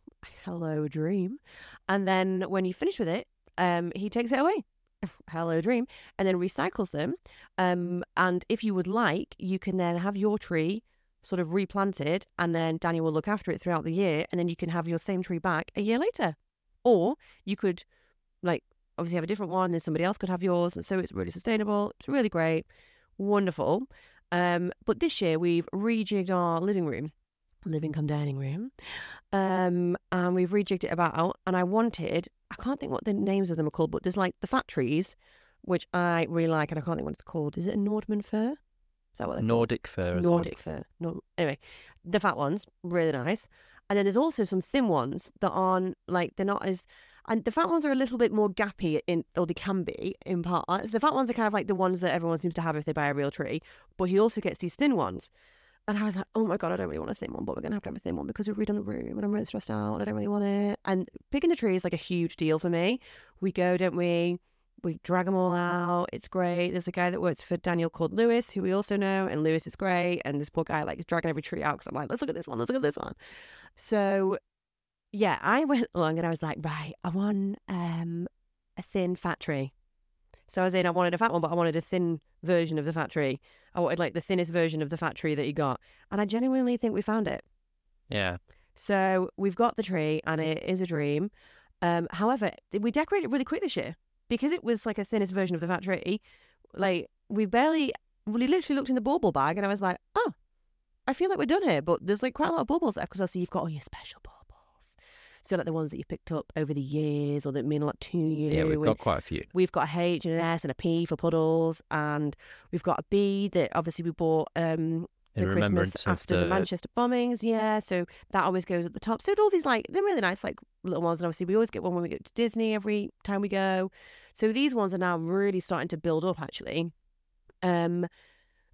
Hello, dream. And then when you finish with it, um, he takes it away. Hello, dream, and then recycles them. Um, and if you would like, you can then have your tree sort of replanted, and then Daniel will look after it throughout the year, and then you can have your same tree back a year later. Or you could, like, obviously have a different one, then somebody else could have yours, and so it's really sustainable. It's really great, wonderful. Um, but this year we've rejigged our living room, living come dining room, um, and we've rejigged it about. And I wanted, I can't think what the names of them are called, but there's like the fat trees, which I really like, and I can't think what it's called. Is it a Nordmann fir? Is that what they're? Nordic the one. Nordic fir. No, anyway, the fat ones, really nice. And then there's also some thin ones that aren't like they're not as, and the fat ones are a little bit more gappy in, or they can be in part. The fat ones are kind of like the ones that everyone seems to have if they buy a real tree. But he also gets these thin ones. And I was like, oh my God, I don't really want a thin one, but we're going to have to have a thin one because we've redone the room and I'm really stressed out and I don't really want it. And picking the tree is like a huge deal for me. We go, don't we? We drag them all out. It's great. There's a guy that works for Daniel called Lewis, who we also know, and Lewis is great. And this poor guy like is dragging every tree out because I'm like, let's look at this one, let's look at this one. So, yeah, I went along and I was like, right, I want um a thin fat tree. So I was in, I wanted a fat one, but I wanted a thin version of the fat tree. I wanted like the thinnest version of the fat tree that he got, and I genuinely think we found it. Yeah. So we've got the tree, and it is a dream. Um, however, we decorated really quick this year because it was like a thinnest version of the fat tree. Like we barely, we literally looked in the bauble bag, and I was like, oh, I feel like we're done here. But there's like quite a lot of baubles left because obviously you've got all your special baubles. So like the ones that you've picked up over the years or that mean a lot to you. Yeah, we've got quite a few. We've got a H and an S and a P for puddles, and we've got a B that obviously we bought um, the In Christmas after the... the Manchester bombings. Yeah, so that always goes at the top. So all these like they're really nice, like little ones. And obviously we always get one when we go to Disney every time we go. So these ones are now really starting to build up actually. Um,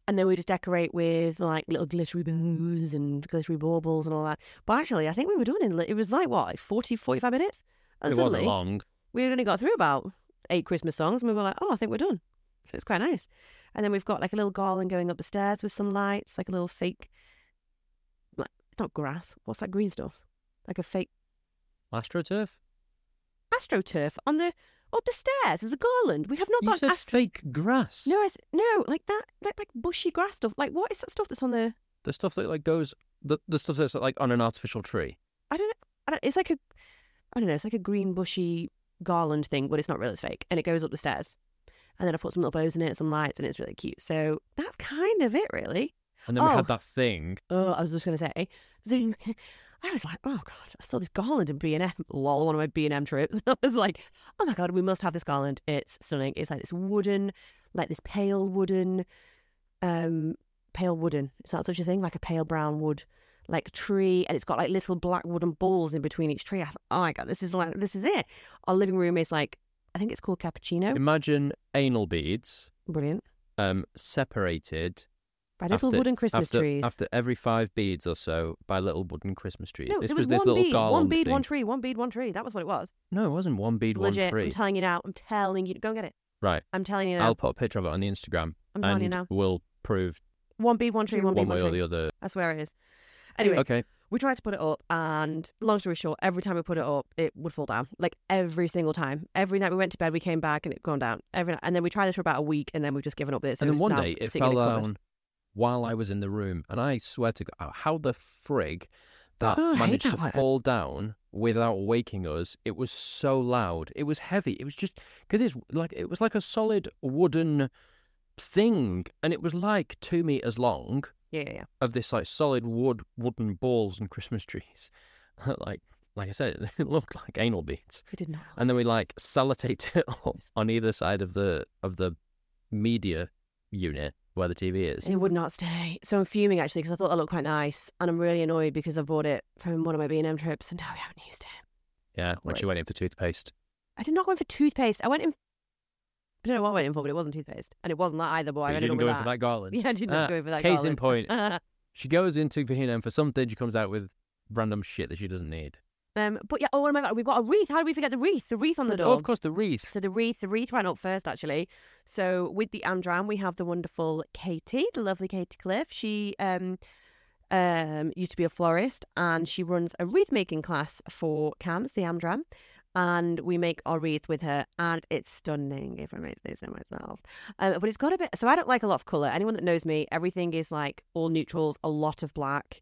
and then we just decorate with like little glittery bows and glittery baubles and all that. But actually, I think we were doing it. it was like what, like 40, 45 minutes. And It wasn't long. we had only got through about eight Christmas songs and we were like, oh, I think we're done. So it's quite nice. And then we've got like a little garland going up the stairs with some lights, like a little fake, like, it's not grass. What's that green stuff? Like a fake AstroTurf? astroturf on the, up the stairs. There's a garland. We have not You got said astro. fake grass. No, I s no, like that, like, like bushy grass stuff. Like, what is that stuff that's on the, The stuff that like goes the the stuff that's like on an artificial tree. I don't know. I don't, it's like a, I don't know, it's like a green bushy garland thing, but it's not real, it's fake. And it goes up the stairs. And then I put some little bows in it, some lights, and it's really cute. So that's kind of it, really. And then we Oh. had that thing. Oh, I was just going to say, Zoom. I was like, oh god, I saw this garland in B and M. Lol, one of my B and M trips. I was like, oh my god, we must have this garland. It's stunning. It's like this wooden, like this pale wooden, um, pale wooden. Is that such a thing? Like a pale brown wood, like tree, and it's got like little black wooden balls in between each tree. I thought, oh my god, this is like this is it. Our living room is like, I think it's called cappuccino. Imagine anal beads Brilliant. um separated By little after- wooden Christmas after, trees. after every five beads or so by little wooden Christmas trees. no, this it was, this one little bead, garland one bead, thing. one tree, one bead, one tree. That was what it was. No, it wasn't one bead, Legit, one tree. I'm telling you now. I'm telling you. Go and get it. right. I'm telling you now. I'll put a picture of it on the Instagram I'm telling you now. we'll prove One bead, one tree, one one bead, way one or the other. I swear it is. Anyway, Okay. we tried to put it up, and long story short, every time we put it up, it would fall down. Like every single time. Every night we went to bed, we came back, and it gone down. Every night. and then we tried this for about a week, and then we've just given up with it. So and then one day it fell down while I was in the room, and I swear to God, uh, how the frig that Oh, managed that to fall down without waking us. It was so loud. It was heavy. It was just because it's like it was like a solid wooden thing, and it was like two meters long Yeah, yeah, of this like solid wood wooden balls and Christmas trees. like like I said, it looked like anal beads. We did not. And then we like sellotaped it on either side of the of the media unit where the TV is. It would not stay. So I'm fuming actually because I thought that looked quite nice, and I'm really annoyed because I bought it from one of my B and M trips, and now we haven't used it. Yeah, when she went in for toothpaste. I did not go in for toothpaste. I went in. I don't know what I went in for, but it wasn't toothpaste, and it wasn't that either. But I didn't go in for that garland. Yeah, I did not Ah, go in for that. Case in point, she goes into B&M for something. She comes out with random shit that she doesn't need. Um, but yeah. Oh my god, we've got a wreath. How did we forget the wreath? The wreath on the door. Oh, of course, the wreath. So the wreath, the wreath went up first, actually. So with the Amdram, we have the wonderful Katie, the lovely Katie Cliff. She um, um, used to be a florist, and she runs a wreath making class for CAMS, the Amdram. And we make our wreath with her, and it's stunning. If I may say so myself, um, but it's got a bit. So I don't like a lot of color. Anyone that knows me, everything is like all neutrals, a lot of black.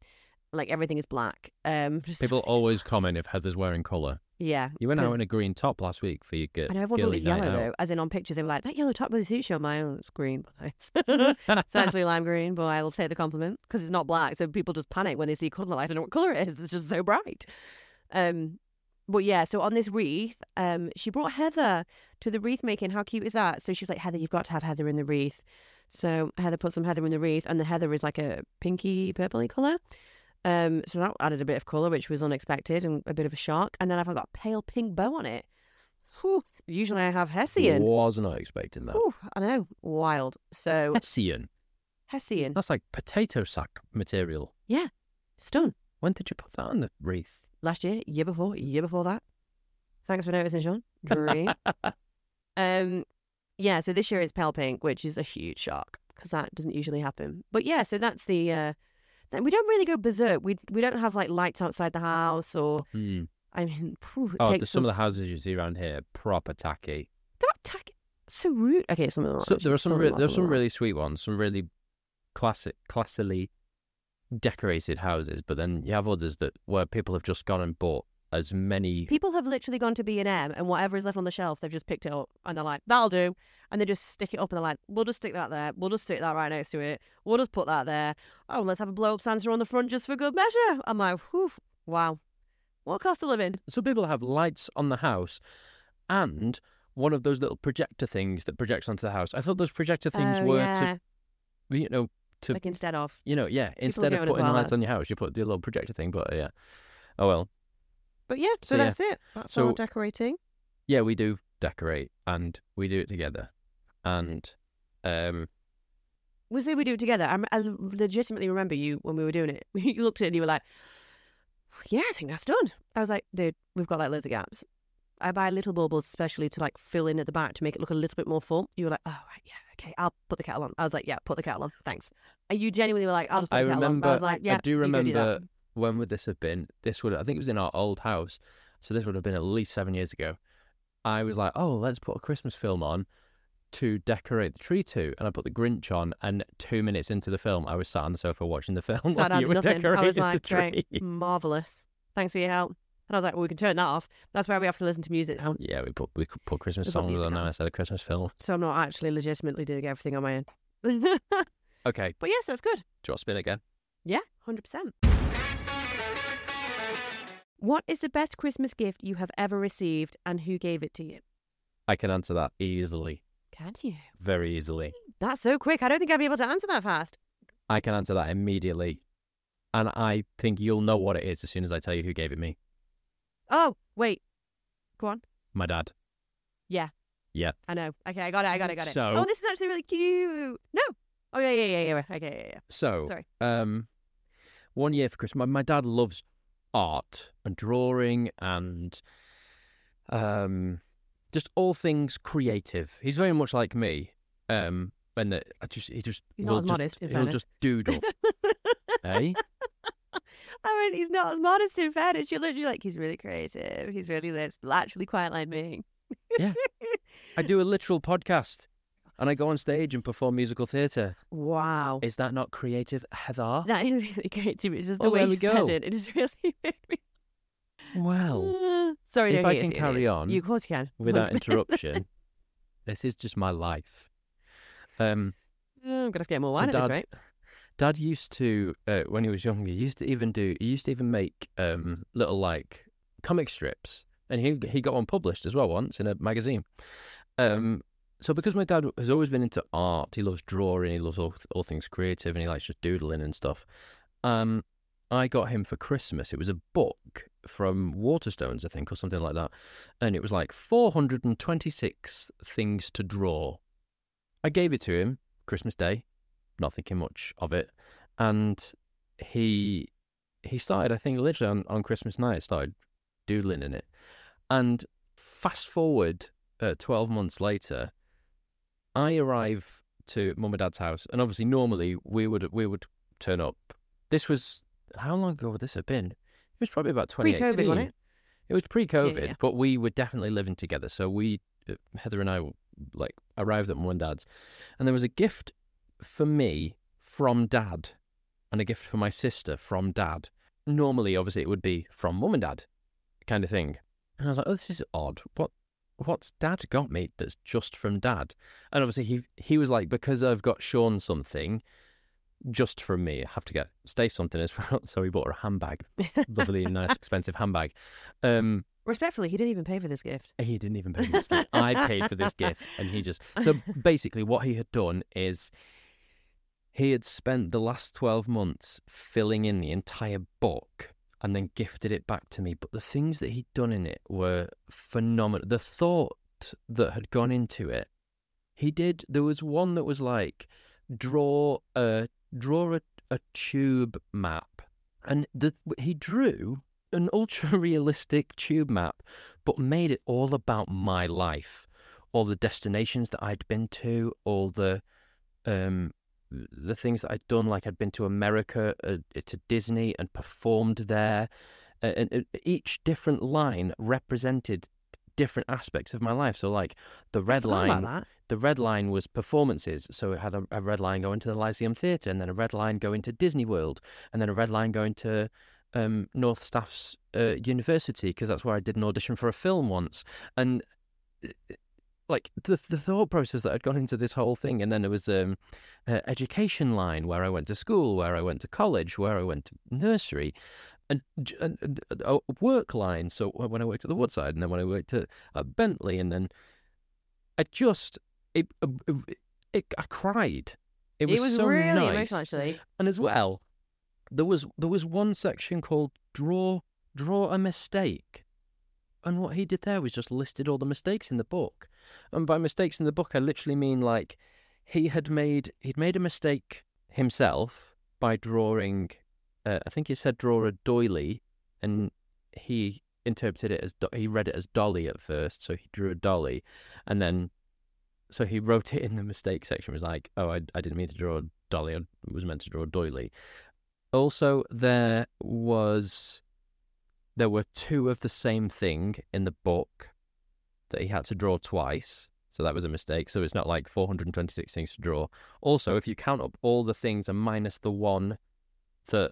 Like everything is black. Um, People always comment if Heather's wearing colour. yeah. You went out in a green top last week for your g- I know everyone thought it's night yellow out. though, as in on pictures they were like that yellow top with the suit shirt. My own it's green, but it's, it's actually lime green. But I will take the compliment because it's not black, so people just panic when they see colour. Like, I don't know what colour it is. It's just so bright. Um, but yeah, so on this wreath, um, she brought Heather to the wreath making. How cute is that? So she was like, Heather, you've got to have Heather in the wreath. So Heather put some Heather in the wreath, and the Heather is like a pinky purpley colour. Um, so that added a bit of colour, which was unexpected and a bit of a shock. And then I've got a pale pink bow on it. Whew. Usually I have Hessian. Was not I expecting that. Whew, I know, wild. So Hessian. Hessian, That's like potato sack material. Yeah, stun. When did you put that on the wreath? Last year, year before, year before that. Thanks for noticing, Sean. Dream. um, yeah. So this year it's pale pink, which is a huge shock because that doesn't usually happen. But yeah, so that's the. uh then we don't really go berserk. We we don't have like lights outside the house, or Hmm. I mean, phew, Oh, some of the houses you see around here proper tacky. They're tacky. So rude. Okay, some of them. So there are some of re- are, there's of some really sweet ones, some really classic, classily decorated houses, but then you have others that where people have just gone and bought as many. People have literally gone to B and M, and whatever is left on the shelf, they've just picked it up, and they're like, "That'll do," and they just stick it up, and they're like, "We'll just stick that there. We'll just stick that right next to it. We'll just put that there. Oh, let's have a blow up Santa on the front just for good measure." I'm like, "Whew, wow, what cost of living?" Some people have lights on the house, and one of those little projector things that projects onto the house. I thought those projector things Oh, were yeah. to, you know, to like instead of. you know, yeah. Instead of putting well, the lights on your house, you put the little projector thing. But uh, yeah, oh well. But yeah, so, So, yeah. that's it. That's So- all decorating. Yeah, we do decorate, and we do it together, and um, We say we do it together. I, I legitimately remember you when we were doing it. You looked at it and you were like, "Yeah, I think that's done." I was like, "Dude, we've got like loads of gaps." I buy little baubles especially to like fill in at the back to make it look a little bit more full. You were like, "Oh right, yeah, okay, I'll put the kettle on." I was like, "Yeah, put the kettle on, thanks." And you genuinely were like, "I'll just put I the kettle on." I was like, "Yeah, I do you go that." remember when would this have been? This would I think it was in our old house, so this would have been at least seven years ago. I was like, oh, let's put a Christmas film on to decorate the tree to, and I put the Grinch on, and two minutes into the film, I was sat on the sofa watching the film Sat you were nothing. decorating I was the like, tree. "Great, marvelous. Thanks for your help." And I was like, "Well, we can turn that off. That's why we have to listen to music now." Yeah, we put we could put Christmas We songs on now instead of Christmas film. So I'm not actually legitimately doing everything on my own. Okay. But yes, that's good. do you want to spin again? Yeah, 100%. What is the best Christmas gift you have ever received and who gave it to you? I can answer that easily, Can you? very easily. That's so quick. I don't think I'd be able to answer that fast. I can answer that immediately, and I think you'll know what it is as soon as I tell you who gave it me. Oh, wait. Go on. My dad. Yeah. Yeah. I know. Okay, I got it. I got it. I got it. So- oh, this is actually really cute. No. Oh, yeah, yeah, yeah, yeah. Okay, yeah, yeah. So, Sorry. um, one year for Christmas, my, my dad loves art and drawing and um, just all things creative. He's very much like me. Um, and that I just he just He's not as just, modest, he'll fairness. just doodle. eh? I mean, he's not as modest in fairness. You're literally like, he's really creative. He's really this. Actually, quite like me. Yeah, I do a literal podcast and I go on stage and perform musical theatre. Wow. Is that not creative, Heather? That is really great to me. It's just the Oh, way you we said go. it. It is really made me. Well, Sorry, if no, I can yes, carry on You, of course, you can. without interruption, this is just my life. Um, Oh, I'm gonna have to get more so wine at dad, this rate. dad used to uh, when he was younger. He used to even do. He used to even make um, little like comic strips, and he he got one published as well once in a magazine. Um, so because my dad has always been into art, he loves drawing, he loves all, all things creative, and he likes just doodling and stuff. Um, I got him for Christmas. It was a book from Waterstones, I think, or something like that, and it was like 426 things to draw. I gave it to him Christmas Day, not thinking much of it, and he he started. I think literally on, on Christmas night, started doodling in it, and fast forward uh, 12 months later, I arrive to mum and dad's house, and obviously normally we would we would turn up. This was how long ago would this have been? It was probably about 2018. Pre-COVID, wasn't it? It was pre-COVID, yeah. but we were definitely living together. So we, uh, Heather and I, like arrived at mum and dad's, and there was a gift for me from dad, and a gift for my sister from dad. Normally, obviously, it would be from mum and dad, kind of thing. And I was like, "Oh, this is odd. What, what's dad got me that's just from dad?" And obviously, he he was like, "Because I've got Sean something." Just from me, I have to get stay something as well. So he bought her a handbag, lovely, nice, expensive handbag. Um, Respectfully, he didn't even pay for this gift. he didn't even pay for this gift. I paid for this gift, and he just. So basically, what he had done is he had spent the last 12 months filling in the entire book and then gifted it back to me. But the things that he'd done in it were phenomenal. The thought that had gone into it, he did. There was one that was like draw a draw a, a tube map, and the he drew an ultra realistic tube map, but made it all about my life, all the destinations that I'd been to, all the um the things that I'd done, like I'd been to America, uh, to Disney, and performed there. Uh, and uh, each different line represented different aspects of my life. So, like the red line, the red line was performances. So it had a, a red line going to the Lyceum Theatre, and then a red line going to Disney World, and then a red line going to um, North Staff's uh, University because that's where I did an audition for a film once. And like the the thought process that had gone into this whole thing, and then there was um, uh, education line where I went to school, where I went to college, where I went to nursery. And, and, and a work line. So when I worked at the Woodside, and then when I worked at, at Bentley, and then I just it, uh, it I cried. It was, so really nice. emotional, actually. And as well, there was there was one section called draw draw a mistake. And what he did there was just listed all the mistakes in the book. And by mistakes in the book I literally mean like he had made he'd made a mistake himself by drawing uh, I think he said draw a doily and he interpreted it as do- he read it as dolly at first so he drew a dolly and then so he wrote it in the mistake section was like oh I, I didn't mean to draw a dolly I was meant to draw a doily also there was there were two of the same thing in the book that he had to draw twice. So that was a mistake. So it's not like 426 things to draw. Also if you count up all the things and minus the one that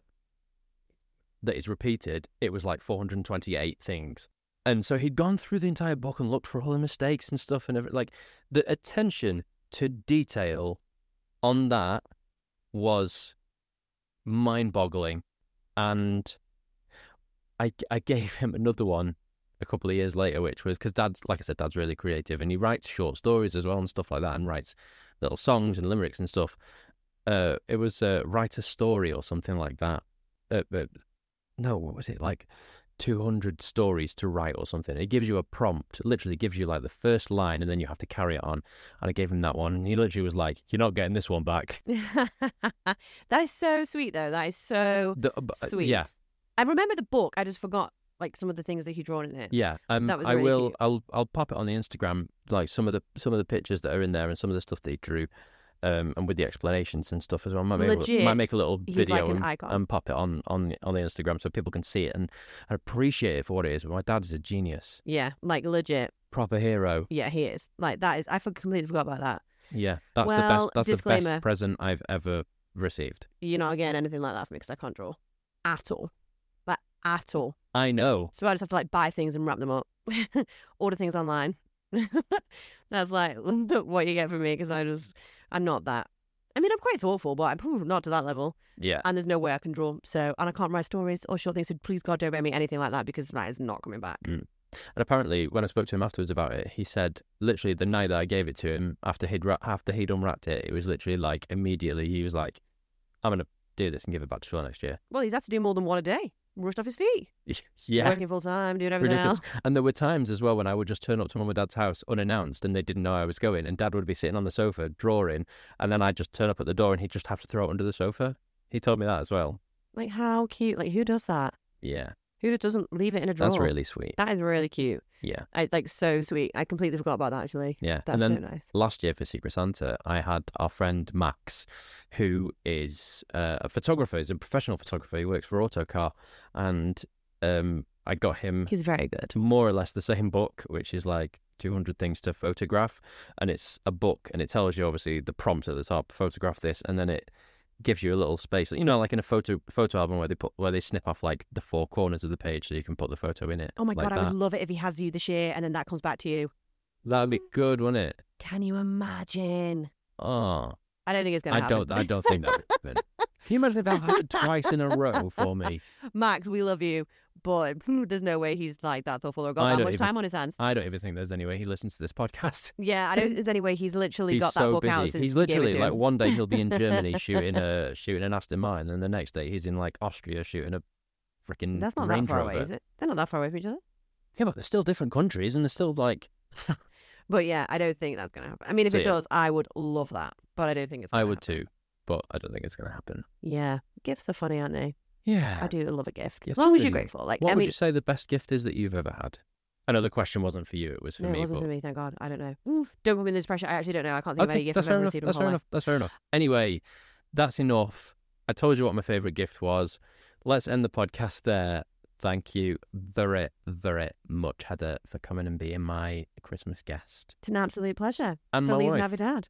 that is repeated it was like 428 things. And so he'd gone through the entire book and looked for all the mistakes and stuff and everything. like the attention to detail on that was mind-boggling. And I, I gave him another one a couple of years later which was because dad's like i said dad's really creative and he writes short stories as well and stuff like that and writes little songs and limericks and stuff. Uh it was uh, write a story or something like that. Uh, uh, no what was it? Like 200 stories to write or something. It gives you a prompt. It literally gives you like the first line and then you have to carry it on. And i gave him that one and he literally was like you're not getting this one back. That is so sweet, though. That is so The- uh, but, uh, sweet. yeah I remember the book. I just forgot like some of the things that he drawn in it. Yeah, um, That was I will. cute. I'll I'll pop it on the Instagram, like some of the some of the pictures that are in there and some of the stuff that he drew, um, and with the explanations and stuff as well. Might make, a, little- might make a little video like an and, and pop it on on on the Instagram so people can see it and, and appreciate it for what it is. My dad's a genius, Yeah, like legit. proper hero. Yeah, he is. Like that is. I completely forgot about that. Yeah, that's the best. That's the best present I've ever received. You're not getting anything like that from me because I can't draw at all. At all. I know. So I just have to like buy things and wrap them up, order things online. That's like what you get from me because I just, I'm not that. I mean, I'm quite thoughtful, but I'm not to that level. Yeah. And there's no way I can draw. So, and I can't write stories or short things. So please, God, don't make me anything like that because that is not coming back. Mm. And apparently, when I spoke to him afterwards about it, he said literally the night that I gave it to him after he'd ra- after he'd unwrapped it, it was literally like immediately he was like, "I'm gonna do this and give it back to Sean next year." Well, he's had to do more than one a day. Rushed off his feet. yeah, Working full time, doing everything ridiculous. else. And there were times as well when I would just turn up to mum and dad's house unannounced and they didn't know I was going, and dad would be sitting on the sofa drawing, and then I'd just turn up at the door and he'd just have to throw it under the sofa. He told me that as well. Like, how cute. Like, who does that? Yeah, Who doesn't leave it in a drawer? that's really sweet. That is really cute. Yeah, I like so sweet. I completely forgot about that actually. yeah. That's so nice. last year for Secret Santa, I had our friend Max, who is uh, a photographer. He's a professional photographer. He works for Autocar, and um, I got him He's very good. more or less the same book, which is like 200 things to photograph, and it's a book, and it tells you obviously the prompt at the top, photograph this, and then it gives you a little space, you know, like in a photo photo album where they put where they snip off like the four corners of the page so you can put the photo in it. Oh my like god, I would love it if he has you this year and then that comes back to you. That would be good, wouldn't it? Can you imagine? Oh, I don't think it's gonna I happen. don't. I don't think that would happen. Can you imagine if that happened twice in a row for me? Max, we love you, but there's no way he's like that thoughtful or got I that much even- time on his hands. I don't even think there's any way he listens to this podcast. Yeah, I don't think there's any way he's literally He's got that so book out busy. since He's you gave it literally like one day he'll be in Germany shooting a shooting an Aston Martin, and the next day he's in like Austria shooting a freaking That's not Range that far Rover. away, is it? They're not that far away from each other. Yeah, but they're still different countries, and they're still like. But yeah, I don't think that's gonna happen. I mean, if So, it yeah. I I would love that, but I don't think it's. Gonna I would happen. too, but I don't think it's going to happen. Yeah, gifts are funny, aren't they? Yeah. I do love a gift as long as you're grateful. Like What I would mean, you say the best gift is that you've ever had? I know the question wasn't for you; it was for no, me. it wasn't but for me. Thank God. I don't know. Ooh, don't put me in this pressure. I actually don't know. I can't think of any okay, gift I've ever received That's fair enough. That's fair enough. Anyway, that's enough. I told you what my favorite gift was. Let's end the podcast there. Thank you very, very much, Heather, for coming and being my Christmas guest. It's an absolute pleasure. And Feliz. Navidad.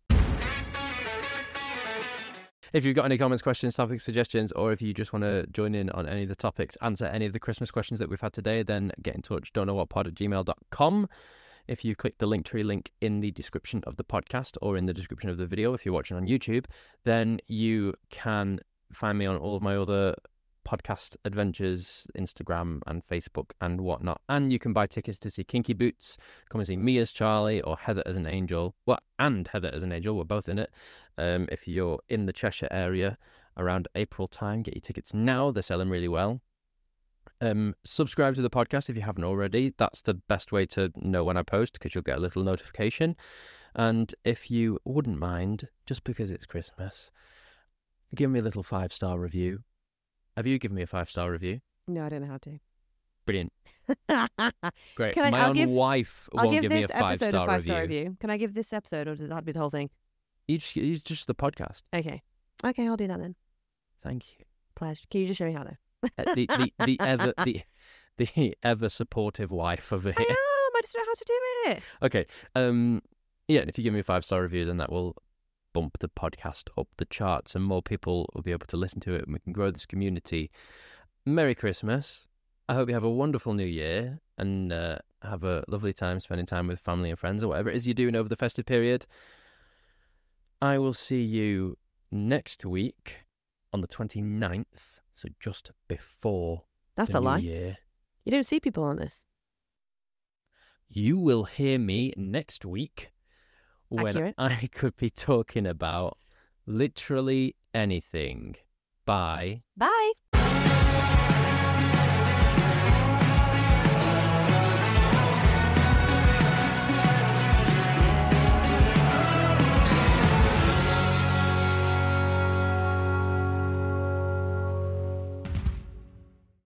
If you've got any comments, questions, topic suggestions, or if you just want to join in on any of the topics, answer any of the Christmas questions that we've had today, then get in touch. Don't know what pod at gmail.com. If you click the link tree link in the description of the podcast or in the description of the video, if you're watching on YouTube, then you can find me on all of my other podcast adventures, Instagram and Facebook and whatnot. And you can buy tickets to see Kinky Boots, come and see me as Charlie or Heather as an angel. Well, and Heather as an angel. We're both in it. Um, if you're in the Cheshire area around April time, get your tickets now. They're selling really well. Um, subscribe to the podcast if you haven't already. That's the best way to know when I post because you'll get a little notification. And if you wouldn't mind, just because it's Christmas, give me a little five star review. Have you given me a five star review? No, I don't know how to. Brilliant. Great. Can I- My I'll own give- wife I'll won't give give me a five star a five review. star review. Can I give this episode, or does that be the whole thing? You just, you just the podcast. Okay. Okay, I'll do that then. Thank you. Pleasure. Can you just show me how though? Uh, the, the, the ever the the ever supportive wife over I here. am. I just don't know how to do it. Okay. Um. Yeah. And if you give me a five star review, then that will bump the podcast up the charts, and more people will be able to listen to it, and we can grow this community. Merry Christmas. I hope you have a wonderful New Year and uh, have a lovely time spending time with family and friends or whatever it is you're doing over the festive period. I will see you next week on the 29th, so just before That's the a new lie. year. You don't see people on this. You will hear me next week when Accurate. I could be talking about literally anything. Bye. Bye.